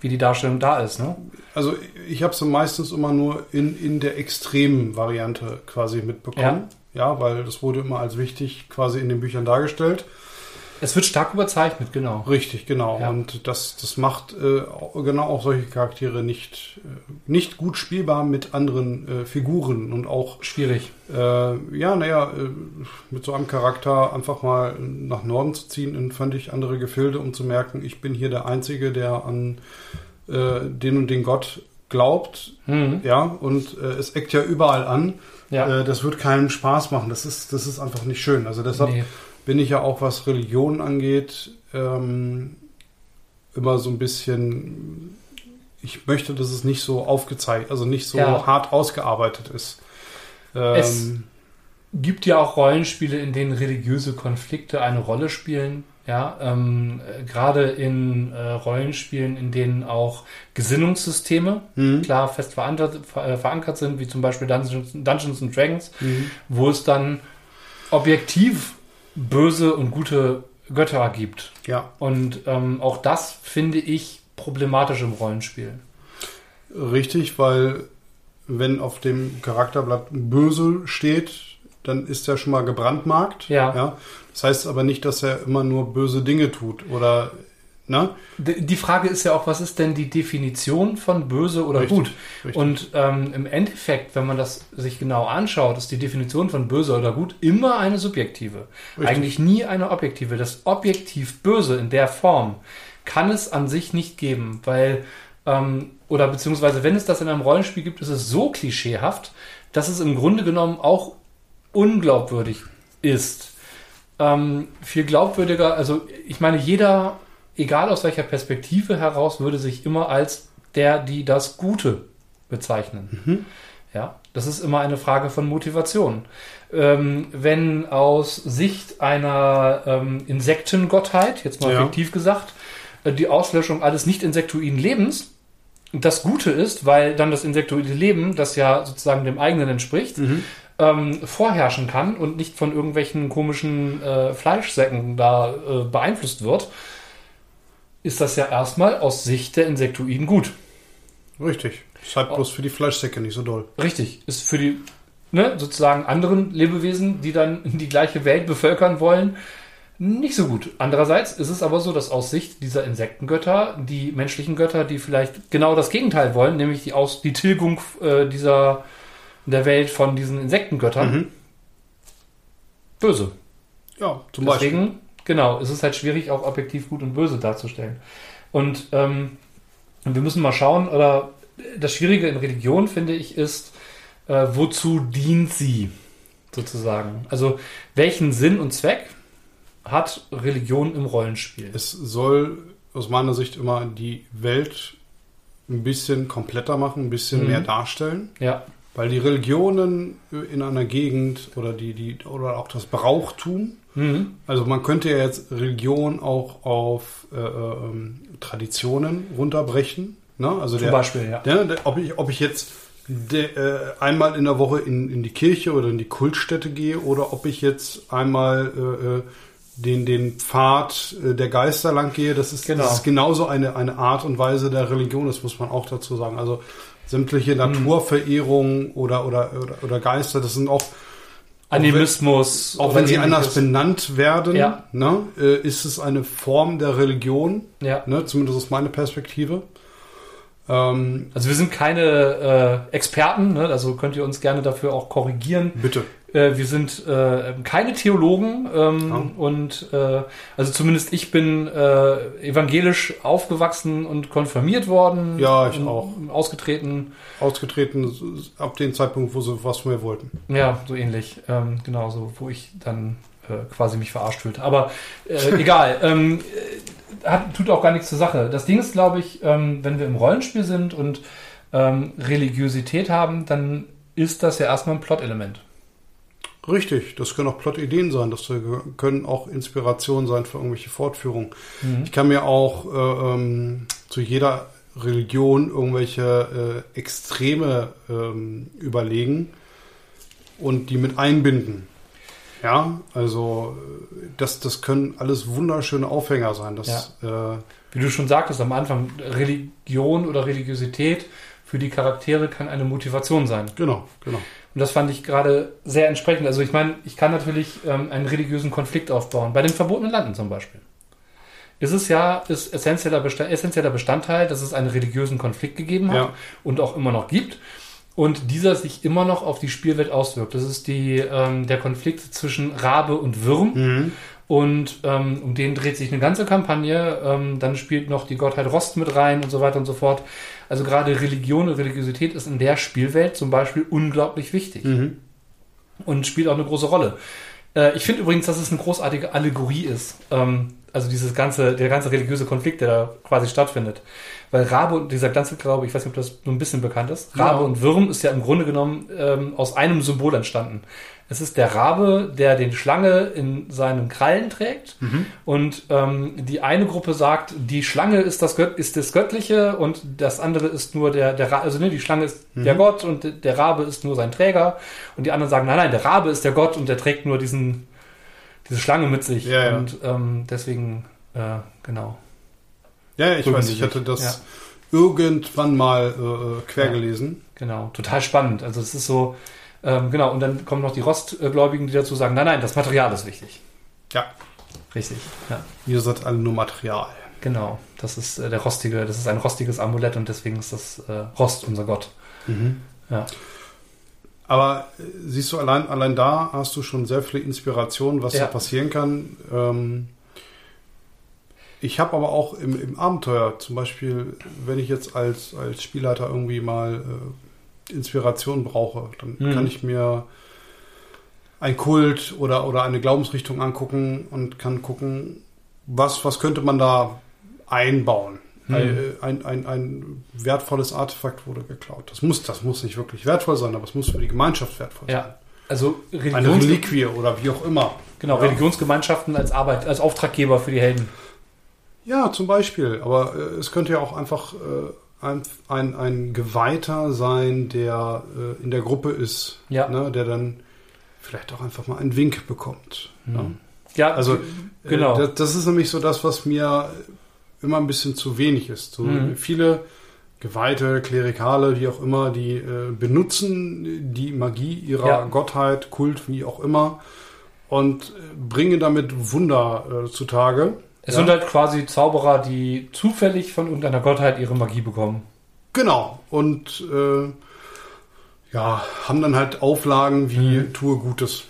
Wie die Darstellung da ist, ne? Also ich habe sie meistens immer nur in, in der extremen Variante quasi mitbekommen. Ja. weil das wurde immer als wichtig quasi in den Büchern dargestellt. Es wird stark überzeichnet, genau. Richtig, genau. Ja. Und das, das macht äh, genau auch solche Charaktere nicht, äh, nicht gut spielbar mit anderen äh, Figuren und auch Schwierig. äh, ja, naja, äh, mit so einem Charakter einfach mal nach Norden zu ziehen in völlig andere Gefilde, um zu merken, ich bin hier der Einzige, der an äh, den und den Gott glaubt. Mhm. Ja, und es eckt ja überall an. Ja. Das wird keinen Spaß machen. Das ist, das ist einfach nicht schön. Also deshalb Nee. Bin ich ja auch, was Religion angeht, ähm, immer so ein bisschen. Ich möchte, dass es nicht so aufgezeigt, also nicht so Ja. hart ausgearbeitet ist. Es- Ähm, gibt ja auch Rollenspiele, in denen religiöse Konflikte eine Rolle spielen. Ja, ähm, äh, gerade in äh, Rollenspielen, in denen auch Gesinnungssysteme Mhm. klar fest verankert, ver, äh, verankert sind, wie zum Beispiel Dungeons, Dungeons and Dragons, Mhm. wo es dann objektiv böse und gute Götter gibt. Ja. Und ähm, auch das finde ich problematisch im Rollenspiel. Richtig, weil wenn auf dem Charakterblatt böse steht, dann ist er schon mal gebrandmarkt. Ja. ja. Das heißt aber nicht, dass er immer nur böse Dinge tut oder ne? Die Frage ist ja auch, was ist denn die Definition von böse oder Richtig, gut? richtig. Und ähm, im Endeffekt, wenn man das sich genau anschaut, ist die Definition von böse oder gut immer eine subjektive. Richtig. Eigentlich nie eine objektive. Das objektiv Böse in der Form kann es an sich nicht geben, weil, ähm, oder beziehungsweise wenn es das in einem Rollenspiel gibt, ist es so klischeehaft, dass es im Grunde genommen auch unglaubwürdig ist. Ähm, viel glaubwürdiger, also ich meine, jeder, egal aus welcher Perspektive heraus, würde sich immer als der, die das Gute bezeichnen. Ja, das ist immer eine Frage von Motivation. Ähm, wenn aus Sicht einer ähm, Insektengottheit, jetzt mal Ja. fiktiv gesagt, äh, die Auslöschung alles nicht insektoiden Lebens das Gute ist, weil dann das insektoide Leben, das ja sozusagen dem eigenen entspricht, ähm, vorherrschen kann und nicht von irgendwelchen komischen äh, Fleischsäcken da äh, beeinflusst wird, ist das ja erstmal aus Sicht der Insektoiden gut. Richtig. Ist halt bloß für die Fleischsäcke nicht so doll. Richtig. Ist für die ne, sozusagen anderen Lebewesen, die dann die gleiche Welt bevölkern wollen, nicht so gut. Andererseits ist es aber so, dass aus Sicht dieser Insektengötter, die menschlichen Götter, die vielleicht genau das Gegenteil wollen, nämlich die, aus, die Tilgung äh, dieser der Welt von diesen Insektengöttern, Mhm. böse. Ja, zum Beispiel. Genau, ist es halt schwierig, auch objektiv gut und böse darzustellen. Und ähm, wir müssen mal schauen, oder das Schwierige in Religion, finde ich, ist, äh, wozu dient sie sozusagen? Also welchen Sinn und Zweck hat Religion im Rollenspiel? Es soll aus meiner Sicht immer die Welt ein bisschen kompletter machen, ein bisschen Mhm. mehr darstellen. Ja, Weil die Religionen in einer Gegend oder die, die, oder auch das Brauchtum. Also man könnte ja jetzt Religion auch auf äh, ähm, Traditionen runterbrechen. Ne? Also zum der, Beispiel, ja. der, der, ob, ich, ob ich jetzt de, äh, einmal in der Woche in, in die Kirche oder in die Kultstätte gehe oder ob ich jetzt einmal äh, äh, den, den Pfad äh, der Geister lang gehe, das ist, Genau. das ist genauso eine, eine Art und Weise der Religion, das muss man auch dazu sagen. Also sämtliche Hm. Naturverehrung oder, oder, oder, oder Geister, das sind auch, Animismus. auch oder wenn sie anders benannt werden, Ja. ne, äh, ist es eine Form der Religion, Ja. ne, zumindest aus meiner Perspektive. Ähm, Also wir sind keine äh, Experten, ne? also könnt ihr uns gerne dafür auch korrigieren. bitte. Äh, wir sind äh, keine Theologen ähm, Ja. und äh, also zumindest ich bin äh, evangelisch aufgewachsen und konfirmiert worden. Ja, ich auch. Ausgetreten, ausgetreten ab dem Zeitpunkt, wo sie was von mir wollten. ja, so ähnlich. Ähm, genau, so, wo ich dann äh, quasi mich verarscht fühlte. Aber äh, egal. Ähm, äh, hat, tut auch gar nichts zur Sache. Das Ding ist, glaube ich, ähm, wenn wir im Rollenspiel sind und ähm, Religiosität haben, dann ist das ja erstmal ein Plot-Element. Richtig, das können auch Plot-Ideen sein, das können auch Inspirationen sein für irgendwelche Fortführungen. Ich kann mir auch äh, ähm, zu jeder Religion irgendwelche äh, Extreme ähm, überlegen und die mit einbinden. Ja, also äh, das, das können alles wunderschöne Aufhänger sein. Das, äh, Wie du schon sagtest am Anfang, Religion oder Religiosität für die Charaktere kann eine Motivation sein. genau, genau. Und das fand ich gerade sehr entsprechend. Also ich meine, ich kann natürlich ähm, einen religiösen Konflikt aufbauen. Bei den verbotenen Landen zum Beispiel. Ist es ja ist essentieller, Bestand, essentieller Bestandteil, dass es einen religiösen Konflikt gegeben hat Ja. und auch immer noch gibt. Und dieser sich immer noch auf die Spielwelt auswirkt. Das ist die, ähm, der Konflikt zwischen Rabe und Würm. Mhm. Und ähm, um den dreht sich eine ganze Kampagne. Ähm, dann spielt noch die Gottheit Rost mit rein und so weiter und so fort. Also gerade Religion und Religiosität ist in der Spielwelt zum Beispiel unglaublich wichtig Mhm. und spielt auch eine große Rolle. Äh, ich finde übrigens, dass es eine großartige Allegorie ist. Ähm, also dieses ganze, der ganze religiöse Konflikt, der da quasi stattfindet. Weil Rabe und dieser ganze Glaube, ich weiß nicht, ob das so ein bisschen bekannt ist, Ja. Rabe und Würm ist ja im Grunde genommen ähm, aus einem Symbol entstanden. Es ist der Rabe, der den Schlange in seinen Krallen trägt. Mhm. Und ähm, die eine Gruppe sagt, die Schlange ist das, Gött ist das Göttliche und das andere ist nur der, der Ra also ne, die Schlange ist Mhm. der Gott und der Rabe ist nur sein Träger. Und die anderen sagen, nein, nein, der Rabe ist der Gott und der trägt nur diesen, diese Schlange mit sich. Ja, ja. Und ähm, deswegen, äh, genau. Ja, ich Prüfen weiß, ich hatte das Ja. irgendwann mal äh, quer Ja. gelesen. Genau, total spannend. Also es ist so, ähm, genau, und dann kommen noch die Rostgläubigen, die dazu sagen, nein, nein, das Material ist wichtig. Ja, Richtig, ja. ihr seid alle nur Material. Genau, das ist äh, der rostige, das ist ein rostiges Amulett und deswegen ist das äh, Rost unser Gott. Ja. Aber äh, siehst du, allein, allein da hast du schon sehr viele Inspirationen, was Ja. da passieren kann. Ähm, ich habe aber auch im, im Abenteuer, zum Beispiel, wenn ich jetzt als, als Spielleiter irgendwie mal äh, Inspiration brauche, dann Mhm. kann ich mir ein Kult oder, oder eine Glaubensrichtung angucken und kann gucken, was, was könnte man da einbauen. Mhm. Ein, ein, ein, wertvolles Artefakt wurde geklaut. Das muss, das muss nicht wirklich wertvoll sein, aber es muss für die Gemeinschaft wertvoll Ja, also sein. Eine Religions Reliquie oder wie auch immer. genau, Ja. Religionsgemeinschaften als Arbeit, als Auftraggeber für die Helden. Ja, zum Beispiel. Aber äh, es könnte ja auch einfach äh, ein, ein, ein Geweihter sein, der äh, in der Gruppe ist, Ja. ne, der dann vielleicht auch einfach mal einen Wink bekommt. Ne? Mhm. Ja, Also, also genau. Äh, das, das ist nämlich so das, was mir immer ein bisschen zu wenig ist. So Mhm. viele Geweihte, Klerikale, wie auch immer, die äh, benutzen die Magie ihrer Ja. Gottheit, Kult, wie auch immer, und äh, bringen damit Wunder äh, zutage. Es Ja. sind halt quasi Zauberer, die zufällig von irgendeiner Gottheit ihre Magie bekommen. Genau. Und äh, ja, haben dann halt Auflagen wie Mhm. tue Gutes.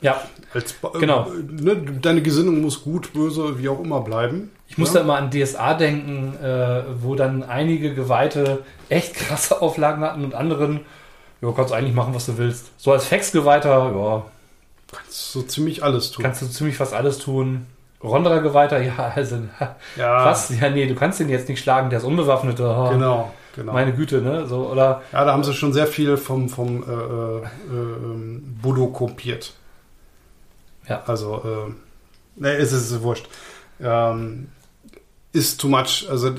Ja, Als, Ba- Genau. Äh, ne, deine Gesinnung muss gut, böse, wie auch immer bleiben. Ich muss ja? da immer an DSA denken, äh, wo dann einige Geweihte echt krasse Auflagen hatten und anderen, ja, kannst eigentlich machen, was du willst. So als Fex-Geweihter, ja, Kannst so ziemlich alles tun. kannst du ziemlich fast alles tun. Ronderer-Geweihter, ja, also, ja, was? Ja, nee, du kannst den jetzt nicht schlagen, der ist unbewaffnet. aha. Genau, genau. Meine Güte, ne? So, oder, ja, da haben sie schon sehr viel vom, vom äh, äh, ähm, Budo kopiert. Ja. Also, äh, ne, es ist wurscht. Ähm, ist too much. Also,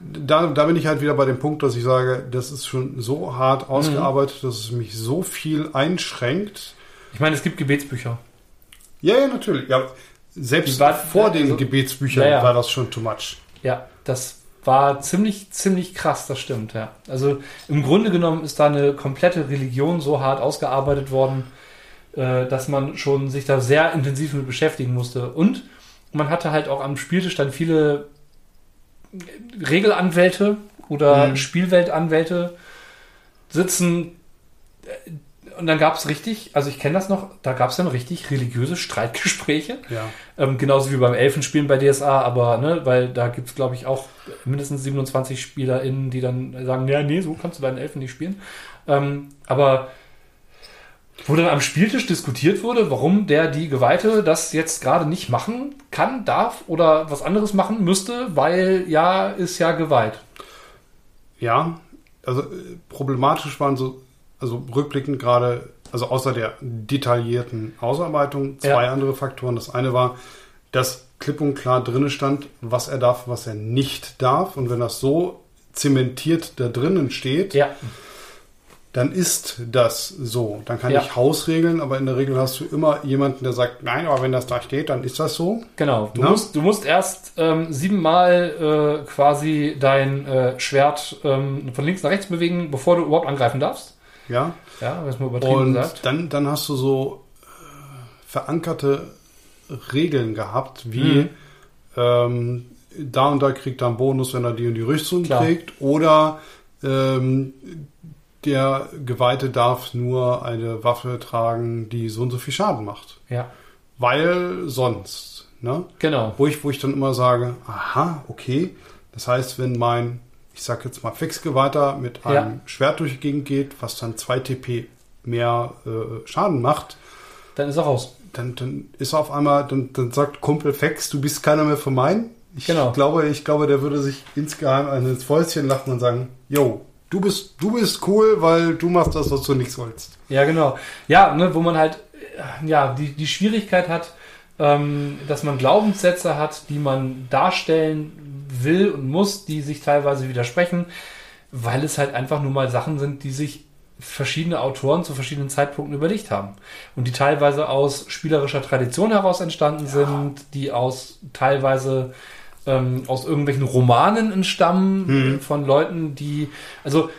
da, da bin ich halt wieder bei dem Punkt, dass ich sage, das ist schon so hart Mhm. ausgearbeitet, dass es mich so viel einschränkt. ich meine, es gibt Gebetsbücher. Ja, ja, natürlich. Ja, selbst war- vor den also- Gebetsbüchern Ja, war das schon too much. Ja, das war ziemlich, ziemlich krass, das stimmt, ja. Also im Grunde genommen ist da eine komplette Religion so hart ausgearbeitet worden, äh, dass man schon sich da sehr intensiv mit beschäftigen musste. Und man hatte halt auch am Spieltisch dann viele Regelanwälte oder Mhm. Spielweltanwälte sitzen. Und dann gab es richtig, also ich kenne das noch, da gab es dann richtig religiöse Streitgespräche. Ja. Ähm, genauso wie beim Elfenspielen bei DSA, aber, ne, weil da gibt es, glaube ich, auch mindestens 27 SpielerInnen, die dann sagen, ja, nee, so kannst du deinen Elfen nicht spielen. Ähm, aber wo dann am Spieltisch diskutiert wurde, warum der die Geweihte das jetzt gerade nicht machen kann, darf oder was anderes machen müsste, weil ja, ist ja geweiht. Ja, also äh, problematisch waren so, also rückblickend gerade, also außer der detaillierten Ausarbeitung, zwei Ja. andere Faktoren. Das eine war, dass klipp und klar drinne stand, was er darf, was er nicht darf. Und wenn das so zementiert da drinnen steht, Ja, dann ist das so. Dann kann Ja. ich Hausregeln, aber in der Regel hast du immer jemanden, der sagt, nein, aber wenn das da steht, dann ist das so. genau. Du, Na? musst, du musst erst ähm, siebenmal äh, quasi dein äh, Schwert ähm, von links nach rechts bewegen, bevor du überhaupt angreifen darfst. Ja. Ja, das mal übertrieben Und gesagt. dann, dann hast du so äh, verankerte Regeln gehabt, wie Mhm. ähm, da und da kriegt er einen Bonus, wenn er die und die Rüstung Klar. trägt. Oder ähm, der Geweihte darf nur eine Waffe tragen, die so und so viel Schaden macht. Ja, Weil sonst. Ne? genau. Wo, ich, wo ich dann immer sage, aha, okay. Das heißt, wenn mein, ich sag jetzt mal, Fixgeweihter mit einem Ja. Schwert durch die Gegend geht, was dann 2 TP mehr äh, Schaden macht, Dann ist er raus. dann, dann ist er auf einmal, dann, dann sagt Kumpel Fex, du bist keiner mehr von meinen. Ich Genau. glaube, ich glaube, der würde sich insgeheim ins Fäustchen lachen und sagen, yo, du bist, du bist cool, weil du machst das, was du nicht sollst. Ja, genau. Ja, ne, wo man halt äh, ja, die, die Schwierigkeit hat, ähm, dass man Glaubenssätze hat, die man darstellen will und muss, die sich teilweise widersprechen, weil es halt einfach nur mal Sachen sind, die sich verschiedene Autoren zu verschiedenen Zeitpunkten überlegt haben. Und die teilweise aus spielerischer Tradition heraus entstanden ja. sind, die aus teilweise ähm, aus irgendwelchen Romanen entstammen, mhm. von Leuten, die, also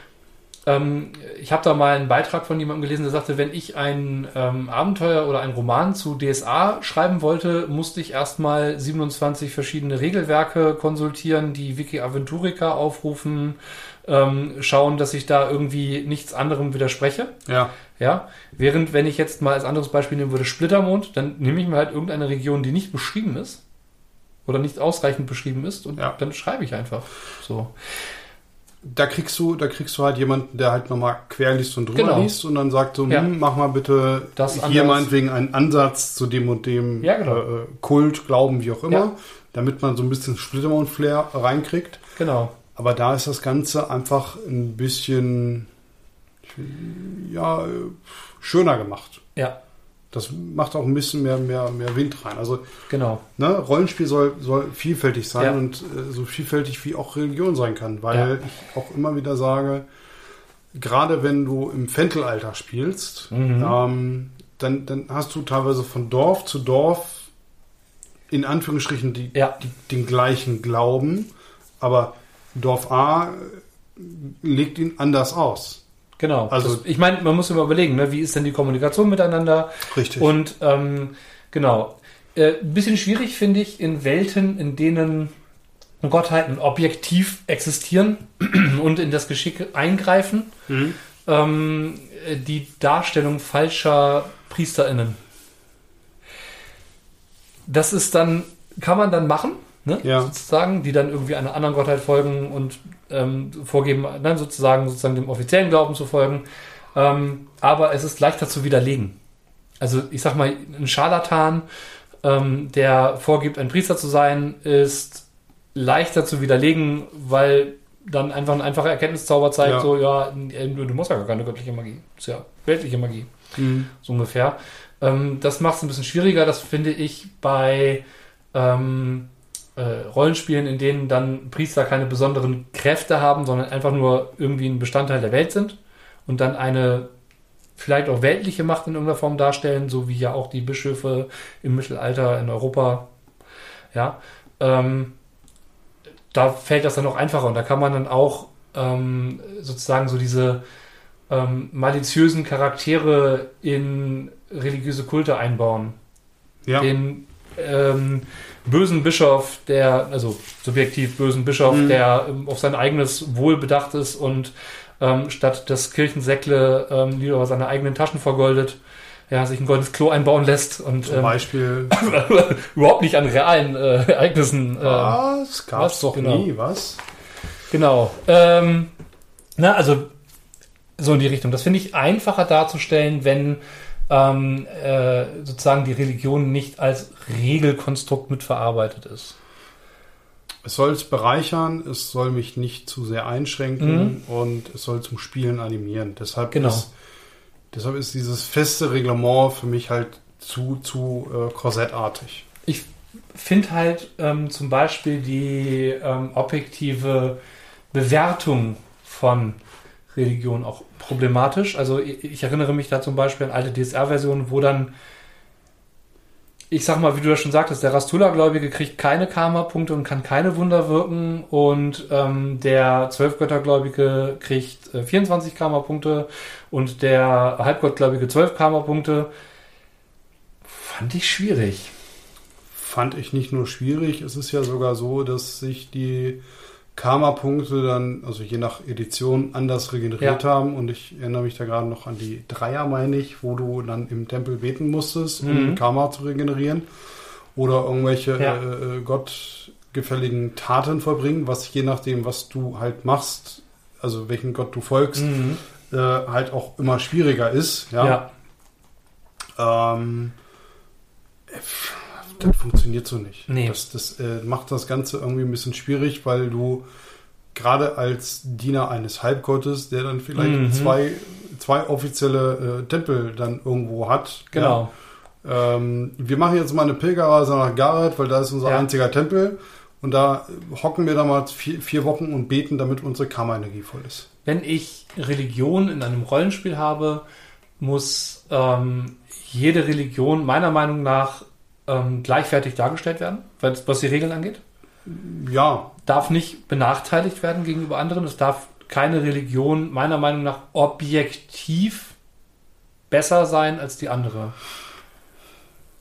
ähm, ich habe da mal einen Beitrag von jemandem gelesen, der sagte, wenn ich ein ähm, Abenteuer oder ein Roman zu DSA schreiben wollte, musste ich erstmal 27 verschiedene Regelwerke konsultieren, die Wiki Aventurica aufrufen, ähm, schauen, dass ich da irgendwie nichts anderem widerspreche. Ja. Ja. Während, wenn ich jetzt mal als anderes Beispiel nehmen würde, Splittermond, dann nehme ich mir halt irgendeine Region, die nicht beschrieben ist oder nicht ausreichend beschrieben ist und ja. dann schreibe ich einfach so da kriegst du, da kriegst du halt jemanden, der halt nochmal quer liest und drüber genau. liest und dann sagt so, ja. hm, mach mal bitte das hier meinetwegen einen Ansatz zu dem und dem ja, genau. äh, Kult, Glauben, wie auch immer, ja. damit man so ein bisschen Splittermount-Flair reinkriegt. Genau. Aber da ist das Ganze einfach ein bisschen ja, schöner gemacht. Ja. Das macht auch ein bisschen mehr, mehr, mehr Wind rein. Also genau. Ne, Rollenspiel soll, soll vielfältig sein ja. und äh, so vielfältig wie auch Religion sein kann, weil ja. ich auch immer wieder sage, gerade wenn du im Fentelalter spielst, mhm. ähm, dann, dann hast du teilweise von Dorf zu Dorf in Anführungsstrichen die, ja. die, den gleichen Glauben, aber Dorf A legt ihn anders aus. Genau. Also das, ich meine, man muss immer überlegen, ne, wie ist denn die Kommunikation miteinander? Richtig. Und ähm, genau. Äh, ein bisschen schwierig finde ich in Welten, in denen Gottheiten objektiv existieren und in das Geschick eingreifen, mhm. ähm, die Darstellung falscher PriesterInnen. Das ist dann, kann man dann machen, ne? ja. sozusagen, die dann irgendwie einer anderen Gottheit folgen und ähm, vorgeben, dann sozusagen, sozusagen dem offiziellen Glauben zu folgen. Ähm, aber es ist leichter zu widerlegen. Also ich sag mal, ein Scharlatan, ähm, der vorgibt, ein Priester zu sein, ist leichter zu widerlegen, weil dann einfach ein einfacher Erkenntniszauber zeigt, ja. so, ja, du musst ja gar keine göttliche Magie. Das ist ja weltliche Magie. Mhm. So ungefähr. Ähm, das macht es ein bisschen schwieriger. Das finde ich bei ähm, äh, Rollenspielen, in denen dann Priester keine besonderen Kräfte haben, sondern einfach nur irgendwie ein Bestandteil der Welt sind und dann eine vielleicht auch weltliche Macht in irgendeiner Form darstellen, so wie ja auch die Bischöfe im Mittelalter in Europa. Ja, ähm, da fällt das dann auch einfacher und da kann man dann auch ähm, sozusagen so diese ähm, maliziösen Charaktere in religiöse Kulte einbauen. Ja. Den ähm, bösen Bischof, der, also subjektiv bösen Bischof, mhm. der ähm, auf sein eigenes Wohl bedacht ist und ähm, statt das Kirchensäckle ähm, lieber seine eigenen Taschen vergoldet, ja, sich ein goldenes Klo einbauen lässt und zum ähm, Beispiel überhaupt nicht an realen äh, Ereignissen. Äh, was? Gab's doch genau. nie, was? Genau. Ähm, na, also so in die Richtung. Das finde ich einfacher darzustellen, wenn ähm, äh, sozusagen die Religion nicht als Regelkonstrukt mitverarbeitet ist. Es soll es bereichern, es soll mich nicht zu sehr einschränken mhm. und es soll zum Spielen animieren. Deshalb, genau. ist, deshalb ist dieses feste Reglement für mich halt zu, zu äh, korsettartig. Ich finde halt ähm, zum Beispiel die ähm, objektive Bewertung von Religion auch problematisch. Also ich erinnere mich da zum Beispiel an alte DSR-Versionen, wo dann, ich sag mal, wie du ja schon sagtest, der Rastula-Gläubige kriegt keine Karma-Punkte und kann keine Wunder wirken und ähm, der Zwölfgöttergläubige kriegt äh, 24 Karma-Punkte und der Halbgottgläubige 12 Karma-Punkte. Fand ich schwierig. Fand ich nicht nur schwierig, es ist ja sogar so, dass sich die Karma-Punkte dann, also je nach Edition, anders regeneriert ja. haben. Und ich erinnere mich da gerade noch an die Dreier, meine ich, wo du dann im Tempel beten musstest, um mhm. Karma zu regenerieren. Oder irgendwelche ja. äh, äh gottgefälligen Taten vollbringen, was je nachdem, was du halt machst, also welchen Gott du folgst, mhm. äh, halt auch immer schwieriger ist. Ja. ja. Ähm, das funktioniert so nicht. Nee. Das, das äh, macht das Ganze irgendwie ein bisschen schwierig, weil du gerade als Diener eines Halbgottes, der dann vielleicht Mhm. zwei, zwei offizielle äh, Tempel dann irgendwo hat. Genau. Ja. Ähm, wir machen jetzt mal eine Pilgerreise nach Gareth, weil da ist unser Ja. einziger Tempel. Und da hocken wir da mal vier, vier Wochen und beten, damit unsere Karma-Energie voll ist. Wenn ich Religion in einem Rollenspiel habe, muss ähm, jede Religion meiner Meinung nach ähm, gleichwertig dargestellt werden, was die Regeln angeht. Ja, Darf nicht benachteiligt werden gegenüber anderen. Es darf keine Religion meiner Meinung nach objektiv besser sein als die andere.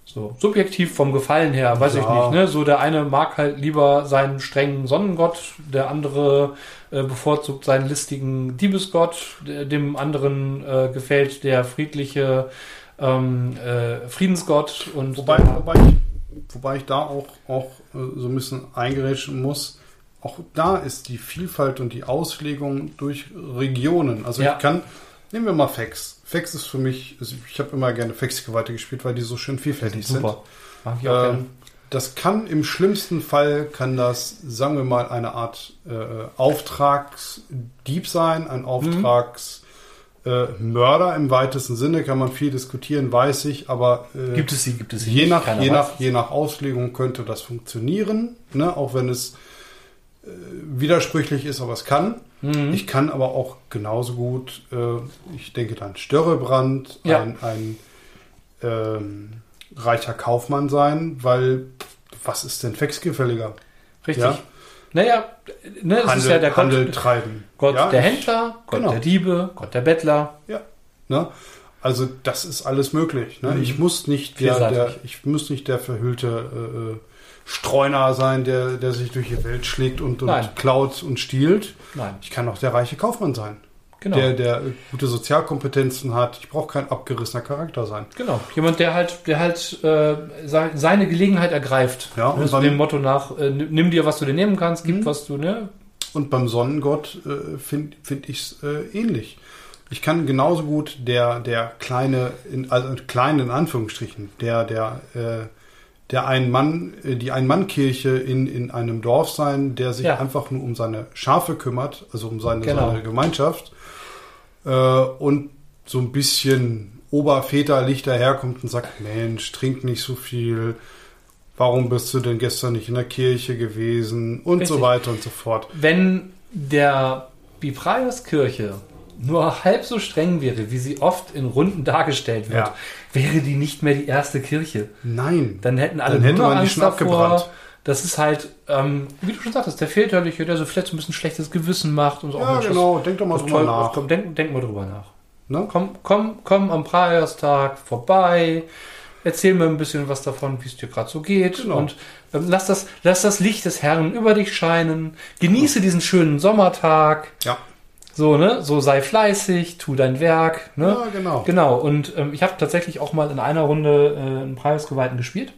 So, subjektiv vom Gefallen her, weiß ich Ja. nicht. Ne? So der eine mag halt lieber seinen strengen Sonnengott, der andere äh, bevorzugt seinen listigen Diebesgott, dem anderen äh, gefällt der friedliche ähm, äh, Friedensgott und Wobei, wobei, ich, wobei ich da auch, auch äh, so ein bisschen eingerätschen muss. Auch da ist die Vielfalt und die Auslegung durch Regionen. Also Ja. ich kann, nehmen wir mal Fex. Fex ist für mich, also ich habe immer gerne Fex-Geweihte gespielt, weil die so schön vielfältig super. Mag ich auch sind. Ähm, das kann im schlimmsten Fall, kann das, sagen wir mal, eine Art äh, Auftragsdieb sein, ein Auftragsmörder äh, Mörder im weitesten Sinne, kann man viel diskutieren, weiß ich, aber äh, Gibt es sie, gibt es sie je nicht? nach, je, nach, je nach Auslegung könnte das funktionieren, ne? auch wenn es äh, widersprüchlich ist, aber es kann. Mhm. Ich kann aber auch genauso gut, äh, ich denke dann Störrebrand, Ja. ein, ein ähm, reicher Kaufmann sein, weil was ist denn Fexgefälliger? Richtig. Ja. Naja, ne, es Handel, ist ja der Gott, Handel treiben. Gott ja, der Händler, Gott genau. der Diebe, Gott der Bettler. Ja. Ne? Also das ist alles möglich. Ne? Mhm. Ich muss nicht der, der ich muss nicht der verhüllte äh, äh, Streuner sein, der, der sich durch die Welt schlägt und, und klaut und stiehlt. Nein, Ich kann auch der reiche Kaufmann sein, genau. der, der gute Sozialkompetenzen hat. Ich brauche kein abgerissener Charakter sein. Genau, jemand, der halt, der halt äh, se- seine Gelegenheit ergreift. Ja, und beim- dem Motto nach, äh, nimm dir, was du dir nehmen kannst, gib, Mhm. was du, ne? Und beim Sonnengott äh, finde find ich es äh, ähnlich. Ich kann genauso gut der, der kleine, in, also klein in Anführungsstrichen, der, der, äh, der ein Mann, äh, die Ein-Mann-Kirche in, in einem Dorf sein, der sich Ja. einfach nur um seine Schafe kümmert, also um seine, Genau. seine Gemeinschaft und so ein bisschen oberväterlich daherkommt und sagt, Mensch, trink nicht so viel, warum bist du denn gestern nicht in der Kirche gewesen und Richtig. so weiter und so fort. Wenn der Bipraios-Kirche nur halb so streng wäre, wie sie oft in Runden dargestellt wird, Ja. wäre die nicht mehr die erste Kirche. Nein. Dann hätten alle Dann hätte nur man die Angst davor. abgebrannt. Das ist halt, ähm, wie du schon sagtest, der Väterliche, der so vielleicht so ein bisschen schlechtes Gewissen macht und so. Ja, das- genau. Denk doch mal drüber toll, nach. Komm, denk, denk mal drüber nach. Ne? Komm, komm, komm am Praierstag vorbei. Erzähl mir ein bisschen was davon, wie es dir gerade so geht. Genau. Und ähm, lass, das, lass das Licht des Herrn über dich scheinen. Genieße diesen schönen Sommertag. Ja. So, ne? So sei fleißig, tu dein Werk. Ne? Ja, genau. Genau. Und ähm, ich habe tatsächlich auch mal in einer Runde äh, einen Preisgeweihten gespielt,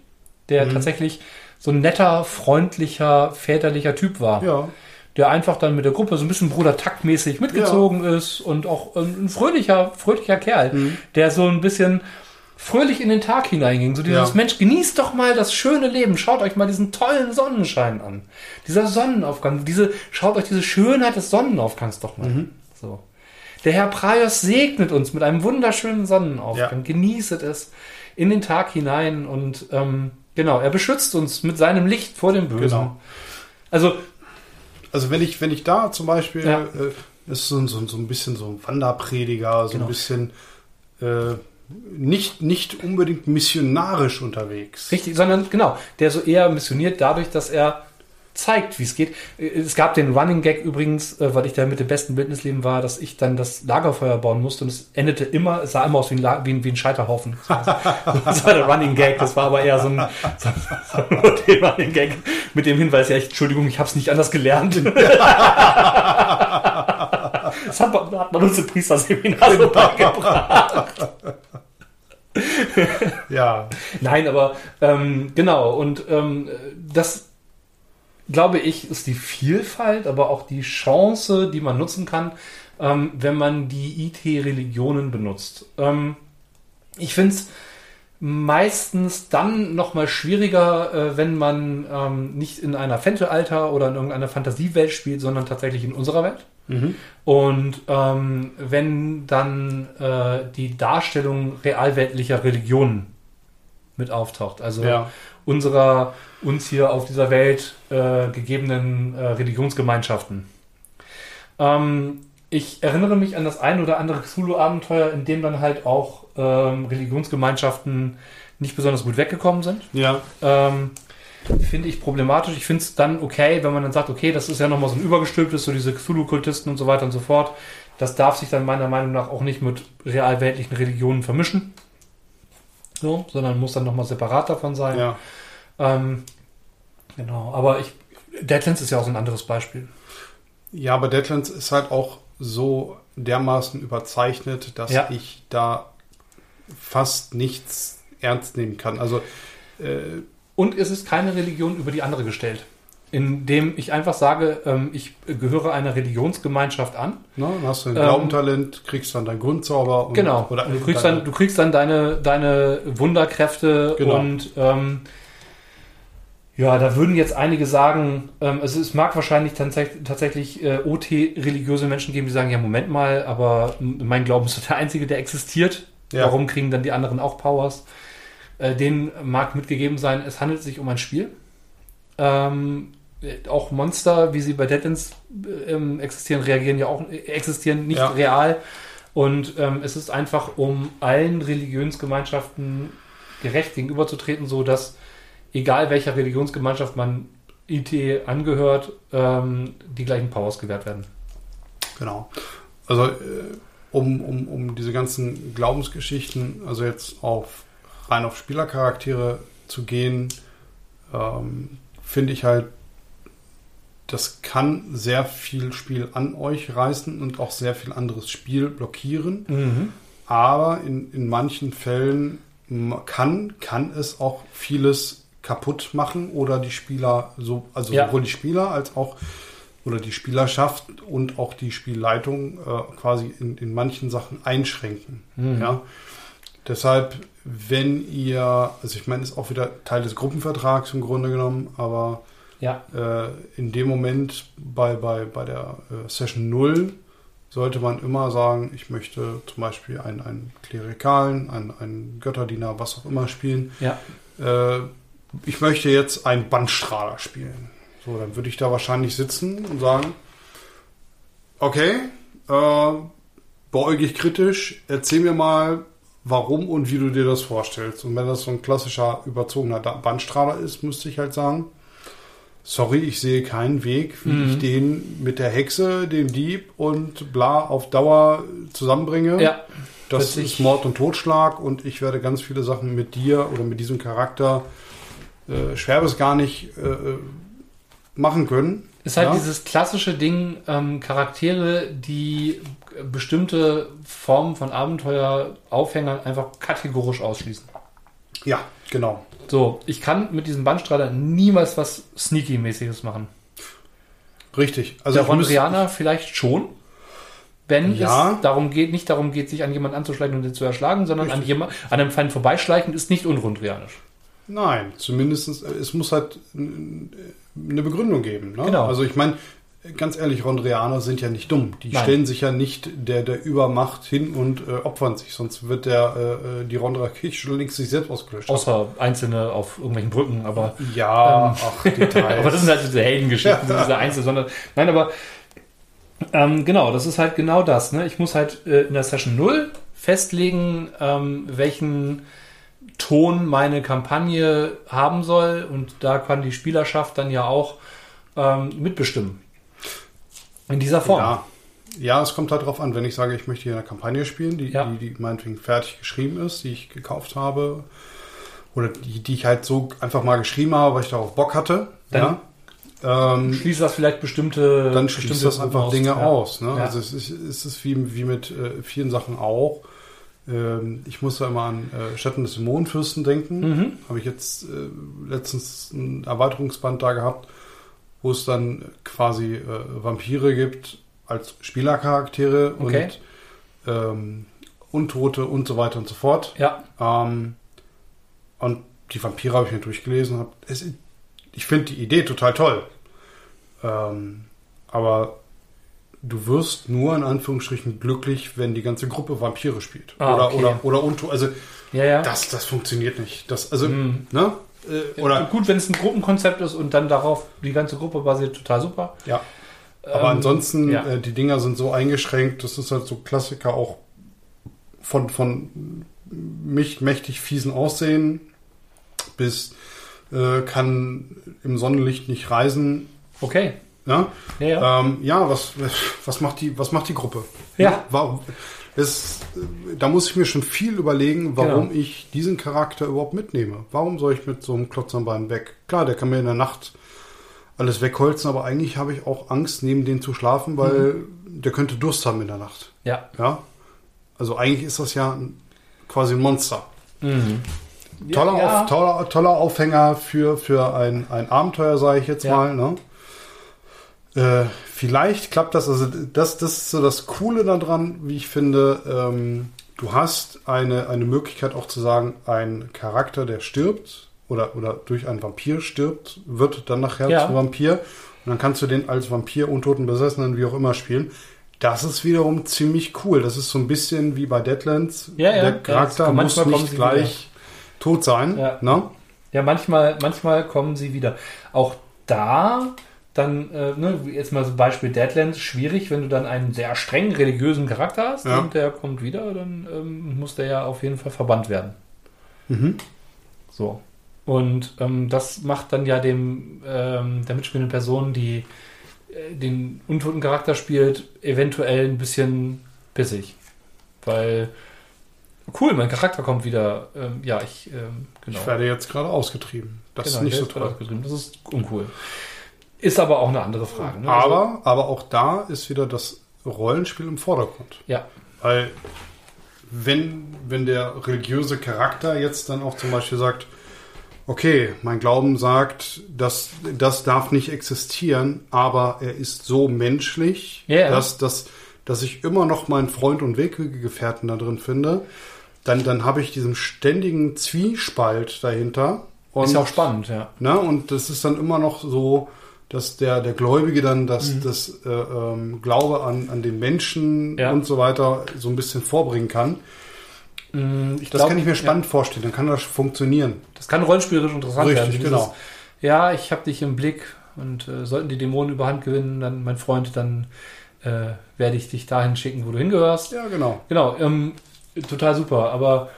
der Mhm. tatsächlich so ein netter, freundlicher, väterlicher Typ war Ja. der einfach dann mit der Gruppe so ein bisschen Bruder taktmäßig mitgezogen ist und auch ähm, ein fröhlicher, fröhlicher Kerl, Mhm. der so ein bisschen fröhlich in den Tag hineinging. So dieses Ja. Mensch, genießt doch mal das schöne Leben. Schaut euch mal diesen tollen Sonnenschein an. Dieser Sonnenaufgang, diese, schaut euch diese Schönheit des Sonnenaufgangs doch mal. Mhm. So. Der Herr Praios segnet uns mit einem wunderschönen Sonnenaufgang. Ja. Genießet es in den Tag hinein und ähm, genau, er beschützt uns mit seinem Licht vor dem Bösen. Genau. Also Also wenn ich, wenn ich da zum Beispiel, Ja. äh, das ist so, so, so ein bisschen so ein Wanderprediger, so Genau. ein bisschen äh, nicht, nicht unbedingt missionarisch unterwegs. Richtig, sondern genau, der so eher missioniert dadurch, dass er zeigt, wie es geht. Äh, Es gab den Running Gag übrigens, äh, weil ich da mit dem besten Bildnisleben war, dass ich dann das Lagerfeuer bauen musste und es endete immer, es sah immer aus wie ein, La wie ein, wie ein Scheiterhaufen. Das war, das war der Running Gag, das war aber eher so ein, so, so ein Running Gag mit dem Hinweis, ja, ich, Entschuldigung, ich habe es nicht anders gelernt. Das hat man, hat man uns im Priesterseminar so beigebracht. Ja. Nein, aber ähm, genau, und ähm, das glaube ich, ist die Vielfalt, aber auch die Chance, die man nutzen kann, ähm, wenn man die IT-Religionen benutzt. Ähm, ich finde es meistens dann nochmal schwieriger, äh, wenn man ähm, nicht in einer Fentelalter oder in irgendeiner Fantasiewelt spielt, sondern tatsächlich in unserer Welt. Mhm. Und ähm, wenn dann äh, die Darstellung realweltlicher Religionen mit auftaucht, also Ja. Unserer uns hier auf dieser Welt äh, gegebenen äh, Religionsgemeinschaften. Ähm, ich erinnere mich an das ein oder andere Cthulhu-Abenteuer, in dem dann halt auch ähm, Religionsgemeinschaften nicht besonders gut weggekommen sind. Ja. Ähm, finde ich problematisch. Ich finde es dann okay, wenn man dann sagt, okay, das ist ja nochmal so ein übergestülptes, so diese Cthulhu-Kultisten und so weiter und so fort. Das darf sich dann meiner Meinung nach auch nicht mit realweltlichen Religionen vermischen. So, sondern muss dann nochmal separat davon sein. Ja. Ähm, genau, aber ich, Deadlands ist ja auch so ein anderes Beispiel. Ja, aber Deadlands ist halt auch so dermaßen überzeichnet, dass Ja. ich da fast nichts ernst nehmen kann. Also äh, Und es ist keine Religion über die andere gestellt. Indem ich einfach sage, ähm, ich gehöre einer Religionsgemeinschaft an. ne, dann hast du ein Ähm, Glaubentalent, kriegst dann dein Grundzauber und, Genau. oder du, kriegst deine- dann, du kriegst dann deine, deine Wunderkräfte Genau. und ähm, ja, da würden jetzt einige sagen, ähm, also es mag wahrscheinlich tatsächlich, tatsächlich äh, OT-religiöse Menschen geben, die sagen, ja, Moment mal, aber mein Glauben ist doch der einzige, der existiert. Ja. Warum kriegen dann die anderen auch Powers? Äh, denen mag mitgegeben sein, es handelt sich um ein Spiel. Ähm, äh, auch Monster, wie sie bei Deadlands äh, ähm, existieren, reagieren ja auch, existieren nicht Ja. real. Und ähm, es ist einfach, um allen Religionsgemeinschaften gerecht gegenüberzutreten, so dass egal welcher Religionsgemeinschaft man IT angehört, ähm, die gleichen Powers gewährt werden. Genau. Also äh, um, um, um diese ganzen Glaubensgeschichten, also jetzt auf rein auf Spielercharaktere zu gehen, ähm, finde ich halt, das kann sehr viel Spiel an euch reißen und auch sehr viel anderes Spiel blockieren. Aber in, in manchen Fällen kann, kann es auch vieles kaputt machen oder die Spieler, so, also Ja. sowohl die Spieler als auch oder die Spielerschaft und auch die Spielleitung äh, quasi in, in manchen Sachen einschränken. Mhm. Ja? Deshalb, wenn ihr, also ich meine, ist auch wieder Teil des Gruppenvertrags im Grunde genommen, aber Ja, äh, in dem Moment bei, bei, bei der äh, Session 0 sollte man immer sagen, ich möchte zum Beispiel einen, einen Klerikalen, einen, einen Götterdiener, was auch immer spielen. ja. Äh, ich möchte jetzt einen Bandstrahler spielen. So, dann würde ich da wahrscheinlich sitzen und sagen, okay, äh, beäugig kritisch, erzähl mir mal, warum und wie du dir das vorstellst. Und wenn das so ein klassischer überzogener Bandstrahler ist, müsste ich halt sagen, sorry, ich sehe keinen Weg, wie Mhm. ich den mit der Hexe, dem Dieb und bla auf Dauer zusammenbringe. Ja, Das ist Mord und Totschlag und ich werde ganz viele Sachen mit dir oder mit diesem Charakter äh, schwer bis gar nicht äh, äh, machen können. Ist halt Ja? dieses klassische Ding, ähm, Charaktere, die bestimmte Formen von Abenteuer-Aufhängern einfach kategorisch ausschließen. Ja, genau. So, ich kann mit diesem Bandstrahler niemals was Sneaky-mäßiges machen. Richtig. Also Der Rondrianer vielleicht schon, wenn Ja. es darum geht, nicht darum geht, sich an jemanden anzuschleichen und ihn zu erschlagen, sondern an, jemand, an einem Feind vorbeischleichen ist nicht unrondrianisch. Nein, zumindest es muss halt eine Begründung geben. Ne? Genau. Also ich meine, ganz ehrlich, Rondrianer sind ja nicht dumm. Die Nein. stellen sich ja nicht der, der Übermacht hin und äh, opfern sich, sonst wird der äh, äh, die Rondra Kirche schon längst sich selbst ausgelöscht. haben. Außer einzelne auf irgendwelchen Brücken, aber ja, Ähm, ach, Details. Aber das sind halt diese Heldengeschichten, Ja. diese Einzel, sondern nein, aber ähm, genau, das ist halt genau das. Ne? Ich muss halt äh, in der Session 0 festlegen, ähm, welchen Ton meine Kampagne haben soll und da kann die Spielerschaft dann ja auch ähm, mitbestimmen. In dieser Form. Ja. ja, es kommt halt drauf an, wenn ich sage, ich möchte hier eine Kampagne spielen, die, Ja. die, die meinetwegen fertig geschrieben ist, die ich gekauft habe, oder die, die ich halt so einfach mal geschrieben habe, weil ich darauf Bock hatte. Dann ja. ähm, Schließt das vielleicht bestimmte dann bestimmte schließt das einfach aus. Dinge Ja. aus. Ne? Also es ist, es ist wie, wie mit äh, vielen Sachen auch. Ähm, ich muss da immer an äh, Schatten des Dämonenfürsten denken. Mhm. Habe ich jetzt äh, letztens ein Erweiterungsband da gehabt, wo es dann quasi äh, Vampire gibt als Spielercharaktere Okay. und ähm, Untote und so weiter und so fort. Ja, Ähm, Und die Vampire habe ich mir durchgelesen. Hab, es, ich finde die Idee total toll. Ähm, aber du wirst nur in Anführungsstrichen glücklich, wenn die ganze Gruppe Vampire spielt. Ah, oder, okay. oder, oder untu. Also Ja, ja. das, das funktioniert nicht. Das, also, Mhm. ne? Äh, Oder gut, wenn es ein Gruppenkonzept ist und dann darauf die ganze Gruppe basiert, total super. ja. Aber Ähm, ansonsten, ja. äh, die Dinger sind so eingeschränkt, das ist halt so Klassiker auch von, von mich mächtig fiesen Aussehen bis äh, kann im Sonnenlicht nicht reisen. Okay. Ja, Ja, ja. ähm, ja was, was, macht die, was macht die Gruppe? Ja. Warum, es, da muss ich mir schon viel überlegen, warum Genau. ich diesen Charakter überhaupt mitnehme. Warum soll ich mit so einem Klotz am Bein weg? Klar, der kann mir in der Nacht alles wegholzen, aber eigentlich habe ich auch Angst, neben dem zu schlafen, weil Mhm. der könnte Durst haben in der Nacht. ja. Ja, also eigentlich ist das ja quasi ein Monster. Mhm. Toller, ja. Auf, toller, toller Aufhänger für, für ein, ein Abenteuer, sage ich jetzt Ja. mal. Ne? Äh, vielleicht klappt das, also das, das ist so das Coole daran, wie ich finde. Ähm, du hast eine, eine Möglichkeit auch zu sagen, ein Charakter, der stirbt oder, oder durch einen Vampir stirbt, wird dann nachher Ja. zu Vampir. Und dann kannst du den als Vampir, Untoten, Besessenen, wie auch immer spielen. Das ist wiederum ziemlich cool. Das ist so ein bisschen wie bei Deadlands. Ja, ja. Der Charakter muss nicht gleich tot sein. Ja. Ne? Ja, manchmal, manchmal kommen sie wieder. Auch da dann, äh, ne, jetzt mal so Beispiel Deadlands, schwierig, wenn du dann einen sehr streng religiösen Charakter hast Ja. und der kommt wieder, dann ähm, muss der ja auf jeden Fall verbannt werden. Mhm. So. Und ähm, das macht dann ja dem ähm, der mitspielenden Person, die äh, den untoten Charakter spielt, eventuell ein bisschen pissig. Weil cool, mein Charakter kommt wieder. Ähm, ja, ich ähm, genau. Ich werde jetzt gerade ausgetrieben. Das Genau, ist nicht so toll. ausgetrieben. Das ist uncool. Ist aber auch eine andere Frage. Ne? Aber, aber auch da ist wieder das Rollenspiel im Vordergrund. Also, ja, Weil wenn, wenn der religiöse Charakter jetzt dann auch zum Beispiel sagt, okay, mein Glauben sagt, dass das darf nicht existieren, aber er ist so menschlich, ja. dass, dass, dass ich immer noch meinen Freund und Weggefährten da drin finde, dann, dann habe ich diesen ständigen Zwiespalt dahinter. Und, ist ja auch spannend, ja. Ne? Und das ist dann immer noch so, dass der, der Gläubige dann das, Mhm. das äh, ähm, Glaube an, an den Menschen Ja. und so weiter so ein bisschen vorbringen kann. Ich Das glaub, kann ich mir spannend vorstellen, dann kann das funktionieren. Ja, das kann rollenspielerisch interessant werden. Richtig, Dieses, genau. Ja, ich habe dich im Blick und äh, sollten die Dämonen überhand gewinnen, dann mein Freund, dann äh, werde ich dich dahin schicken, wo du hingehörst. Ja, genau. Genau, ähm, total super. Aber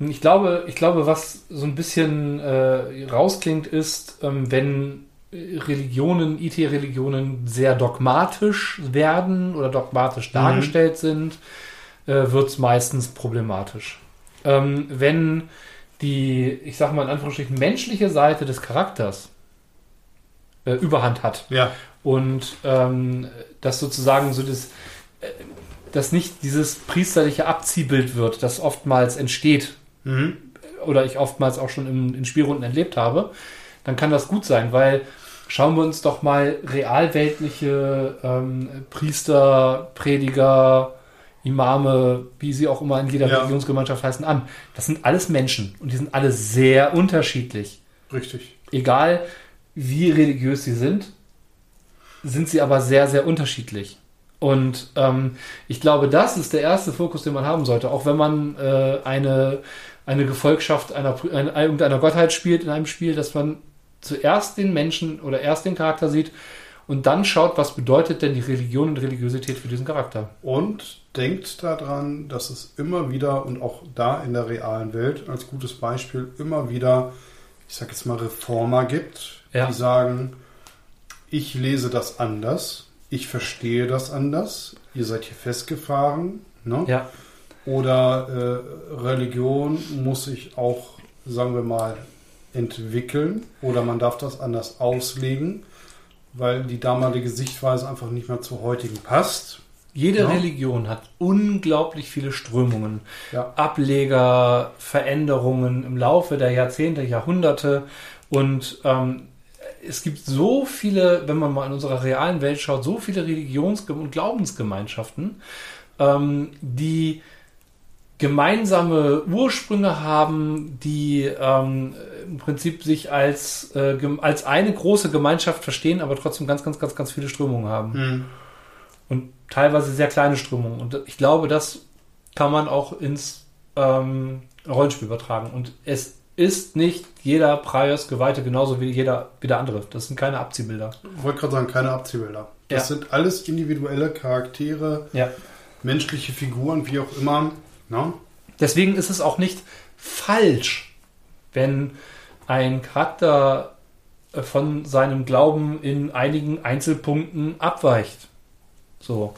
ich glaube, ich glaube, was so ein bisschen äh, rausklingt, ist, ähm, wenn Religionen, IT-Religionen sehr dogmatisch werden oder dogmatisch dargestellt sind, äh, wird es meistens problematisch. Ähm, wenn die, ich sag mal in Anführungsstrichen, menschliche Seite des Charakters äh, Überhand hat Ja, und ähm, dass sozusagen so das, äh, dass nicht dieses priesterliche Abziehbild wird, das oftmals entsteht mhm. oder ich oftmals auch schon in, in Spielrunden erlebt habe, dann kann das gut sein, weil schauen wir uns doch mal realweltliche ähm, Priester, Prediger, Imame, wie sie auch immer in jeder Ja. Religionsgemeinschaft heißen, an. Das sind alles Menschen und die sind alle sehr unterschiedlich richtig. egal wie religiös sie sind, sind sie aber sehr, sehr unterschiedlich. Und ähm, ich glaube, das ist der erste Fokus, den man haben sollte, auch wenn man äh, eine, eine Gefolgschaft einer, einer, irgendeiner Gottheit spielt in einem Spiel, dass man zuerst den Menschen oder erst den Charakter sieht und dann schaut, was bedeutet denn die Religion und Religiosität für diesen Charakter. Und denkt daran, dass es immer wieder und auch da in der realen Welt als gutes Beispiel immer wieder, ich sag jetzt mal, Reformer gibt, Ja. die sagen, ich lese das anders, ich verstehe das anders, ihr seid hier festgefahren. Ne? Ja, Oder äh, Religion muss sich auch, sagen wir mal, entwickeln oder man darf das anders auslegen, weil die damalige Sichtweise einfach nicht mehr zur heutigen passt. jede Ja. Religion hat unglaublich viele Strömungen. Ja, Ableger, Veränderungen im Laufe der Jahrzehnte, Jahrhunderte. Und ähm, es gibt so viele, wenn man mal in unserer realen Welt schaut, so viele Religions- und Glaubensgemeinschaften, ähm, die gemeinsame Ursprünge haben, die ähm, im Prinzip sich als, äh, als eine große Gemeinschaft verstehen, aber trotzdem ganz, ganz, ganz, ganz viele Strömungen haben. Mhm. Und teilweise sehr kleine Strömungen. Und ich glaube, das kann man auch ins ähm, Rollenspiel übertragen. Und es ist nicht jeder Priors Geweihte genauso wie jeder wie der andere. Das sind keine Abziehbilder. Ich wollte gerade sagen, keine Abziehbilder. Das ja. sind alles individuelle Charaktere, ja. menschliche Figuren, wie auch immer. No? Deswegen ist es auch nicht falsch, wenn ein Charakter von seinem Glauben in einigen Einzelpunkten abweicht. So.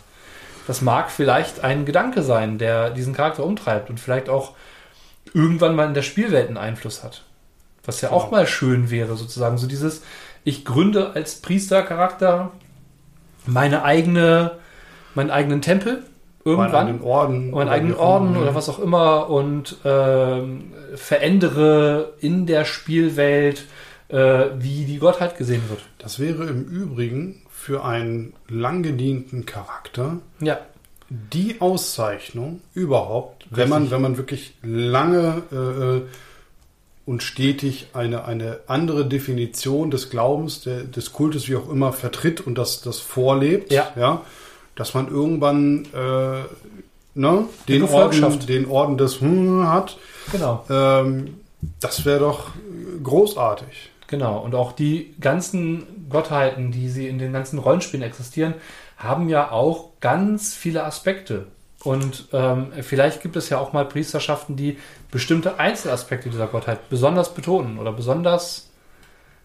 Das mag vielleicht ein Gedanke sein, der diesen Charakter umtreibt und vielleicht auch irgendwann mal in der Spielwelt einen Einfluss hat. Was ja auch mal schön wäre, sozusagen. So dieses, ich gründe als Priestercharakter meine eigene, meinen eigenen Tempel irgendwann. Meinen eigenen Orden. Meinen eigenen Orden oder was auch immer und äh, verändere in der Spielwelt, äh, wie die Gottheit gesehen wird. Das wäre im Übrigen für einen lang gedienten Charakter ja. die Auszeichnung überhaupt, wenn man, wenn man wirklich lange äh, und stetig eine, eine andere Definition des Glaubens, der, des Kultes, wie auch immer, vertritt und das, das vorlebt, ja. ja dass man irgendwann äh, ne, den, Orden, den Orden des hm hat. Genau. Ähm, das wäre doch großartig. Genau. Und auch die ganzen Gottheiten, die sie in den ganzen Rollenspielen existieren, haben ja auch ganz viele Aspekte. Und ähm, vielleicht gibt es ja auch mal Priesterschaften, die bestimmte Einzelaspekte dieser Gottheit besonders betonen oder besonders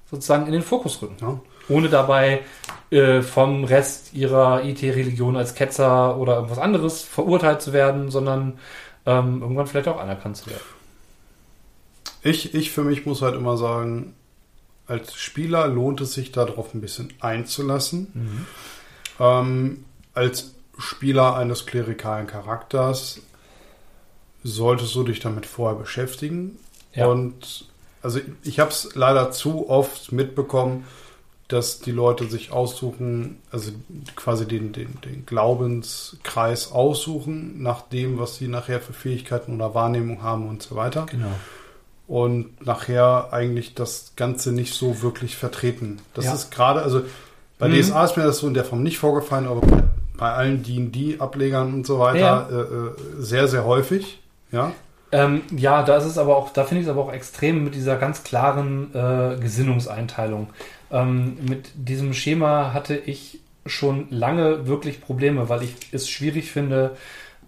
sozusagen in den Fokus rücken. Ja. Ohne dabei äh, vom Rest ihrer IT-Religion als Ketzer oder irgendwas anderes verurteilt zu werden, sondern ähm, irgendwann vielleicht auch anerkannt zu werden. Ich, ich für mich muss halt immer sagen, als Spieler lohnt es sich darauf ein bisschen einzulassen. Mhm. Ähm, als Spieler eines klerikalen Charakters solltest du dich damit vorher beschäftigen. Ja. Und also ich habe es leider zu oft mitbekommen, dass die Leute sich aussuchen, also quasi den, den, den Glaubenskreis aussuchen, nach dem, was sie nachher für Fähigkeiten oder Wahrnehmung haben und so weiter. Genau. Und nachher eigentlich das Ganze nicht so wirklich vertreten. Das ja. ist gerade, also bei mhm. DSA ist mir das so in der Form nicht vorgefallen, aber bei, bei allen D&D-Ablegern und so weiter ja. äh, äh sehr, sehr häufig. Ja. Ähm, ja, da ist es aber auch, da finde ich es aber auch extrem mit dieser ganz klaren äh, Gesinnungseinteilung. Ähm, mit diesem Schema hatte ich schon lange wirklich Probleme, weil ich es schwierig finde,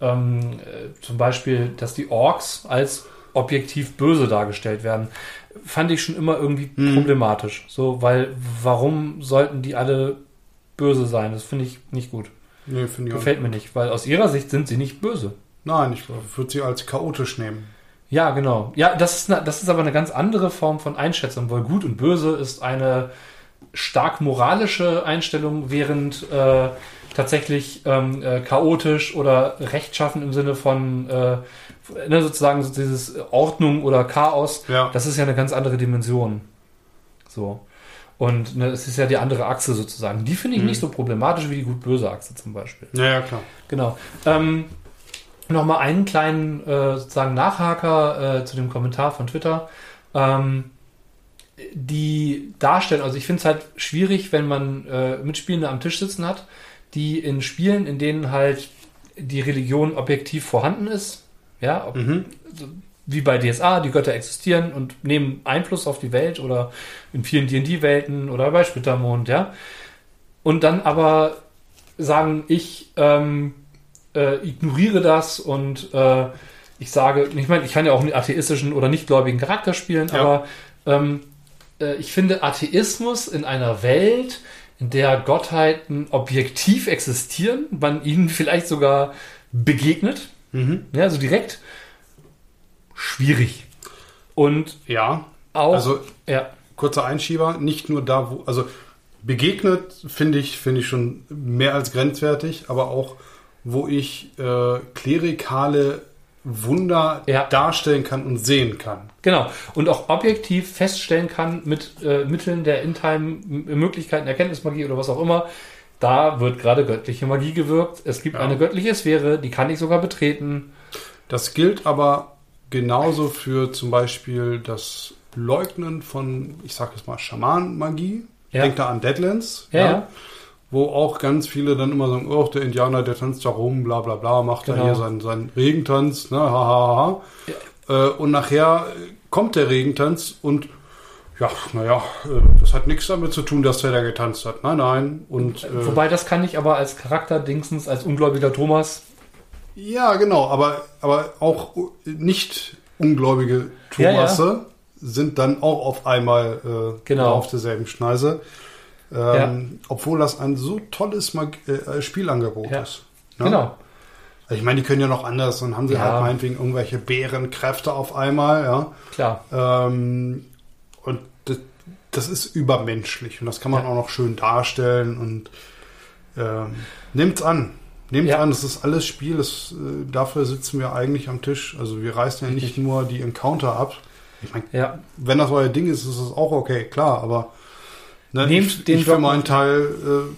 ähm, äh, zum Beispiel, dass die Orks als objektiv böse dargestellt werden, fand ich schon immer irgendwie hm. problematisch. So, weil warum sollten die alle böse sein? Das finde ich nicht gut. Nee, Gefällt mir nicht, weil aus ihrer Sicht sind sie nicht böse. Nein, ich würde sie als chaotisch nehmen. Ja, genau. Ja, das ist, eine, das ist aber eine ganz andere Form von Einschätzung, weil gut und böse ist eine stark moralische Einstellung, während äh, tatsächlich ähm, äh, chaotisch oder rechtschaffen im Sinne von äh, ne, sozusagen so dieses Ordnung oder Chaos, ja. das ist ja eine ganz andere Dimension. So. Und ne, es ist ja die andere Achse sozusagen. Die finde ich mhm. nicht so problematisch wie die gut-böse Achse zum Beispiel. Ja, ja, klar. Genau. Ähm, Nochmal einen kleinen äh, sozusagen Nachhaker äh, zu dem Kommentar von Twitter. Ähm, die darstellen, also ich finde es halt schwierig, wenn man äh, Mitspielende am Tisch sitzen hat, die in Spielen, in denen halt die Religion objektiv vorhanden ist, ja, ob, mhm. wie bei DSA, die Götter existieren und nehmen Einfluss auf die Welt oder in vielen D&D-Welten oder bei Splittermond, ja, und dann aber sagen, ich ähm, äh, ignoriere das und äh, ich sage, ich meine, ich kann ja auch einen atheistischen oder nichtgläubigen Charakter spielen, ja. aber ähm, äh, ich finde Atheismus in einer Welt, in der Gottheiten objektiv existieren, man ihnen vielleicht sogar begegnet, mhm. ja, also direkt schwierig. Und ja, auch, also ja. kurzer Einschieber, nicht nur da, wo, also begegnet finde ich, finde ich schon mehr als grenzwertig, aber auch wo ich äh, klerikale Wunder ja. darstellen kann und sehen kann. Genau. Und auch objektiv feststellen kann mit äh, Mitteln der In-Time-Möglichkeiten, Erkenntnismagie oder was auch immer. Da wird gerade göttliche Magie gewirkt. Es gibt ja. eine göttliche Sphäre, die kann ich sogar betreten. Das gilt aber genauso für zum Beispiel das Leugnen von, ich sag jetzt mal, Schamanenmagie. Ja. Denk da an Deadlands. Ja, ja. Wo auch ganz viele dann immer sagen, oh, der Indianer, der tanzt da rum, bla bla bla, macht da Genau. hier seinen, seinen Regentanz, ne, ha, ha, ha, ha. Äh, und nachher kommt der Regentanz und ja, naja, äh, das hat nichts damit zu tun, dass der da getanzt hat. Nein, nein. Und äh, Wobei das kann ich aber als Charakter Dingsens, als ungläubiger Thomas. Ja, genau, aber, aber auch nicht ungläubige Thomasse sind dann auch auf einmal äh, Genau. auf derselben Schneise. Ähm, Obwohl das ein so tolles Mag äh, Spielangebot Ja. ist. ne? Genau. Also ich meine, die können ja noch anders, dann haben sie Ja. halt meinetwegen irgendwelche Bärenkräfte auf einmal, ja. Klar. Ähm, und das, das ist übermenschlich und das kann man Ja. auch noch schön darstellen und ähm, nehmt's an. Nehmt Ja. an, es ist alles Spiel, das, äh, dafür sitzen wir eigentlich am Tisch. Also wir reißen ja nicht nur die Encounter ab. Ich meine, Ja. wenn das euer Ding ist, ist es auch okay, klar, aber ne, Nehmt ich, den ich für meinen Teil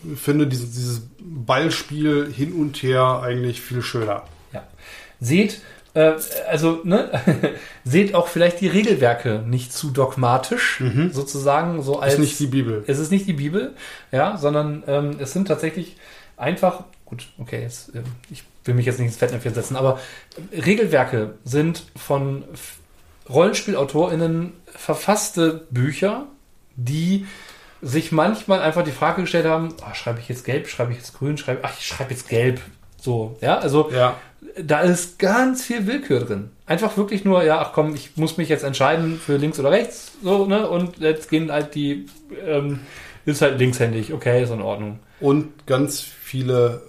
äh, finde dieses, dieses Ballspiel hin und her eigentlich viel schöner. Ja. Seht, äh, also, ne, seht auch vielleicht die Regelwerke nicht zu dogmatisch, sozusagen, so als. Mhm. Ist nicht die Bibel. es ist nicht die Bibel, ja, sondern ähm, es sind tatsächlich einfach, gut, okay, jetzt, ähm, ich will mich jetzt nicht ins Fettnäpfchen setzen, aber Regelwerke sind von RollenspielautorInnen verfasste Bücher, die sich manchmal einfach die Frage gestellt haben, ah, schreibe ich jetzt gelb, schreibe ich jetzt grün, schreibe, ach, ich schreibe jetzt gelb. So, ja, also Ja. da ist ganz viel Willkür drin. Einfach wirklich nur, ja, ach komm, ich muss mich jetzt entscheiden für links oder rechts, so, ne, und jetzt gehen halt die, ähm, ist halt linkshändig, okay, ist in Ordnung. Und ganz viele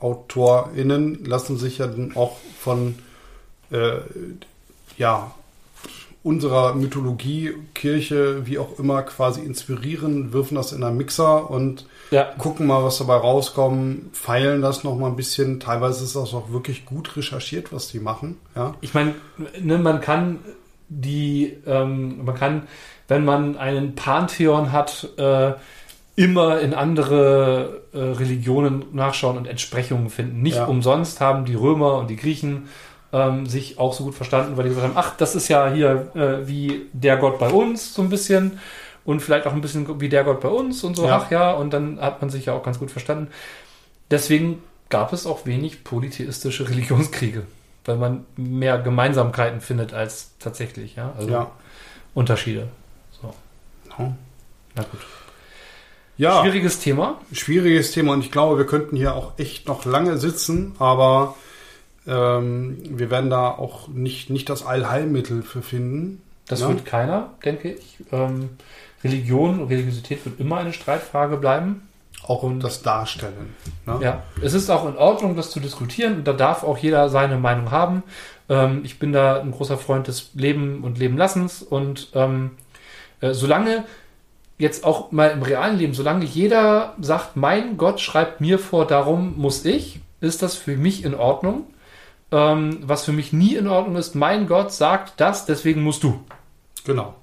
AutorInnen lassen sich ja dann auch von äh, ja, unserer Mythologie, Kirche, wie auch immer, quasi inspirieren, wirfen das in einen Mixer und Ja, gucken mal, was dabei rauskommt, feilen das noch mal ein bisschen. Teilweise ist das auch wirklich gut recherchiert, was die machen. Ja, ich meine, ne, man kann die, ähm, man kann, wenn man einen Pantheon hat, äh, immer in andere äh, Religionen nachschauen und Entsprechungen finden. Nicht Ja. umsonst haben die Römer und die Griechen ähm, sich auch so gut verstanden, weil die gesagt haben, ach, das ist ja hier äh, wie der Gott bei uns so ein bisschen und vielleicht auch ein bisschen wie der Gott bei uns und so, Ja. ach ja, und dann hat man sich ja auch ganz gut verstanden. Deswegen gab es auch wenig polytheistische Religionskriege, weil man mehr Gemeinsamkeiten findet als tatsächlich, ja, also ja. Unterschiede. So, ja. na gut. ja. Schwieriges Thema. schwieriges Thema und ich glaube, wir könnten hier auch echt noch lange sitzen, aber ähm, wir werden da auch nicht, nicht das Allheilmittel für finden. Das Ja. wird keiner, denke ich. Ähm, Religion, Religiosität wird immer eine Streitfrage bleiben. Auch Und- das Darstellen. Ne? Ja, es ist auch in Ordnung, das zu diskutieren. Und da darf auch jeder seine Meinung haben. Ähm, ich bin da ein großer Freund des Leben und Leben Lassens. Und ähm, äh, solange jetzt auch mal im realen Leben, solange jeder sagt, mein Gott schreibt mir vor, darum muss ich, ist das für mich in Ordnung. Ähm, was für mich nie in Ordnung ist, mein Gott sagt das, deswegen musst du. Genau.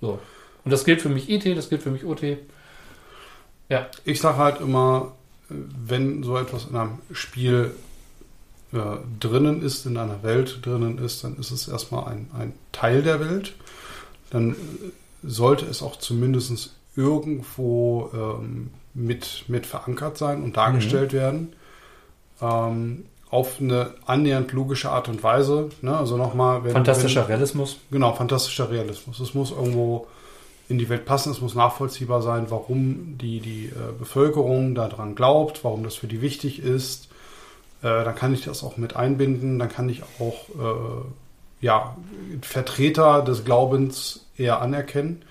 So. Und das gilt für mich IT, das gilt für mich OT. Ja, Ich sage halt immer, wenn so etwas in einem Spiel äh, drinnen ist, in einer Welt drinnen ist, dann ist es erstmal ein, ein Teil der Welt. Dann äh, sollte es auch zumindest irgendwo ähm, mit, mit verankert sein und dargestellt werden. Ähm, auf eine annähernd logische Art und Weise. Ne? Also nochmal, wenn, fantastischer Realismus. Genau, fantastischer Realismus. Es muss irgendwo in die Welt passen, es muss nachvollziehbar sein, warum die, die äh, Bevölkerung daran glaubt, warum das für die wichtig ist. Äh, dann kann ich das auch mit einbinden, dann kann ich auch äh, ja, Vertreter des Glaubens eher anerkennen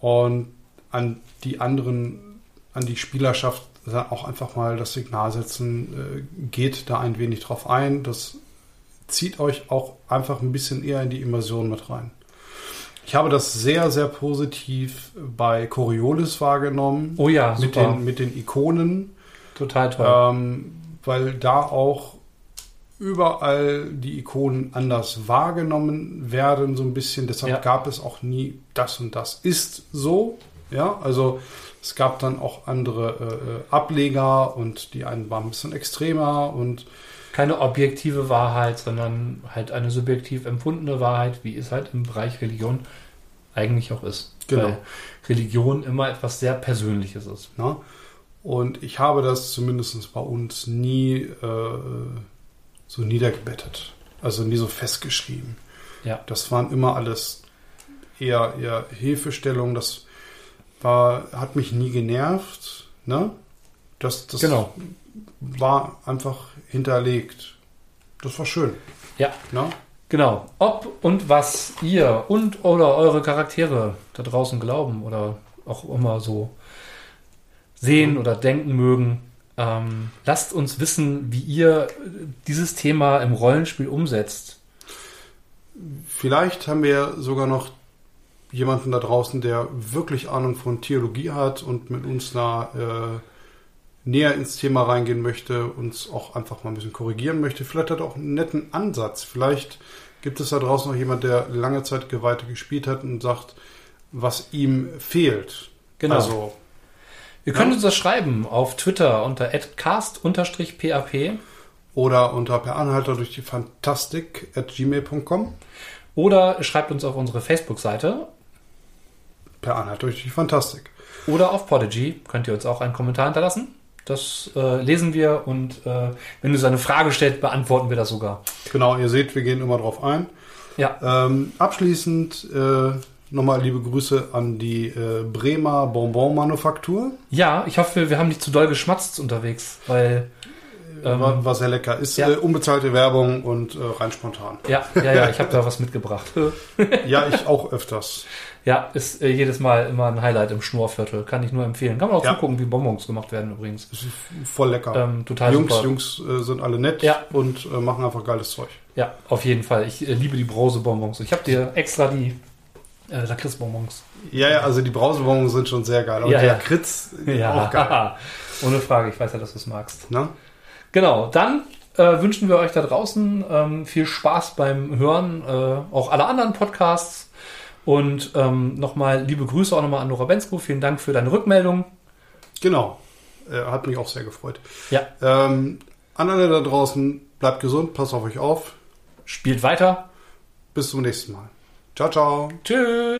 und an die anderen, an die Spielerschaft dann auch einfach mal das Signal setzen, äh, geht da ein wenig drauf ein, das zieht euch auch einfach ein bisschen eher in die Immersion mit rein. Ich habe das sehr, sehr positiv bei Coriolis wahrgenommen. Oh ja, mit, super. den, mit den Ikonen, Total toll. ähm, weil da auch überall die Ikonen anders wahrgenommen werden, so ein bisschen. Deshalb Ja. gab es auch nie das und das ist so. Ja, also es gab dann auch andere äh, äh, Ableger und die einen waren ein bisschen extremer und keine objektive Wahrheit, sondern halt eine subjektiv empfundene Wahrheit, wie es halt im Bereich Religion eigentlich auch ist. Genau. Weil Religion immer etwas sehr Persönliches ist. Ne? Und ich habe das zumindest bei uns nie äh, so niedergebettet. Also nie so festgeschrieben. Ja. Das waren immer alles eher, eher Hilfestellungen. Das war, hat mich nie genervt. Ne? Das, das Genau. war einfach hinterlegt. Das war schön. Ja. Ne? Genau. Ob und was ihr und oder eure Charaktere da draußen glauben oder auch immer so sehen oder denken mögen, ähm, lasst uns wissen, wie ihr dieses Thema im Rollenspiel umsetzt. Vielleicht haben wir sogar noch jemanden da draußen, der wirklich Ahnung von Theologie hat und mit uns da äh, näher ins Thema reingehen möchte, uns auch einfach mal ein bisschen korrigieren möchte. Vielleicht hat er auch einen netten Ansatz. Vielleicht gibt es da draußen noch jemand, der lange Zeit Geweihte gespielt hat und sagt, was ihm fehlt. Genau. Also, Ihr könnt Ja. uns das schreiben auf Twitter unter cast-pap oder unter per Anhalter durch die Fantastik at gmail.com. oder schreibt uns auf unsere Facebook-Seite Per Anhalter durch die Fantastik. oder auf Podigy könnt ihr uns auch einen Kommentar hinterlassen. Das äh, lesen wir und äh, wenn ihr so eine Frage stellt, beantworten wir das sogar. Genau, ihr seht, wir gehen immer drauf ein. Ja, Ähm, abschließend äh, nochmal liebe Grüße an die äh, Bremer Bonbon-Manufaktur. ja ich hoffe, wir haben nicht zu doll geschmatzt unterwegs, weil Ähm, war, sehr lecker. Ist ja. äh, unbezahlte Werbung und äh, rein spontan. ja, ja, ja, ich habe da was mitgebracht. ja, ich auch öfters. Ja, ist äh, jedes Mal immer ein Highlight im Schnurrviertel. Kann ich nur empfehlen. Kann man auch Ja. zugucken, wie Bonbons gemacht werden übrigens. Ist voll lecker. Ähm, total Jungs, super. Jungs äh, sind alle nett Ja. und äh, machen einfach geiles Zeug. Ja, auf jeden Fall. Ich äh, liebe die Brause-Bonbons. Ich habe dir extra die äh, Lakritz-Bonbons. Ja, ja, also die Brausebonbons sind schon sehr geil. Und Ja, der ja. Kritz auch geil. Ohne Frage. Ich weiß ja, dass du es magst. Ne? Genau, dann äh, wünschen wir euch da draußen ähm, viel Spaß beim Hören, äh, auch aller anderen Podcasts. Und ähm, nochmal liebe Grüße auch nochmal an Nora Bensko. Vielen Dank für deine Rückmeldung. Genau. Äh, hat mich auch sehr gefreut. Ja, Ähm, an alle da draußen, bleibt gesund, passt auf euch auf. spielt weiter. Bis zum nächsten Mal. Ciao, ciao. Tschüss.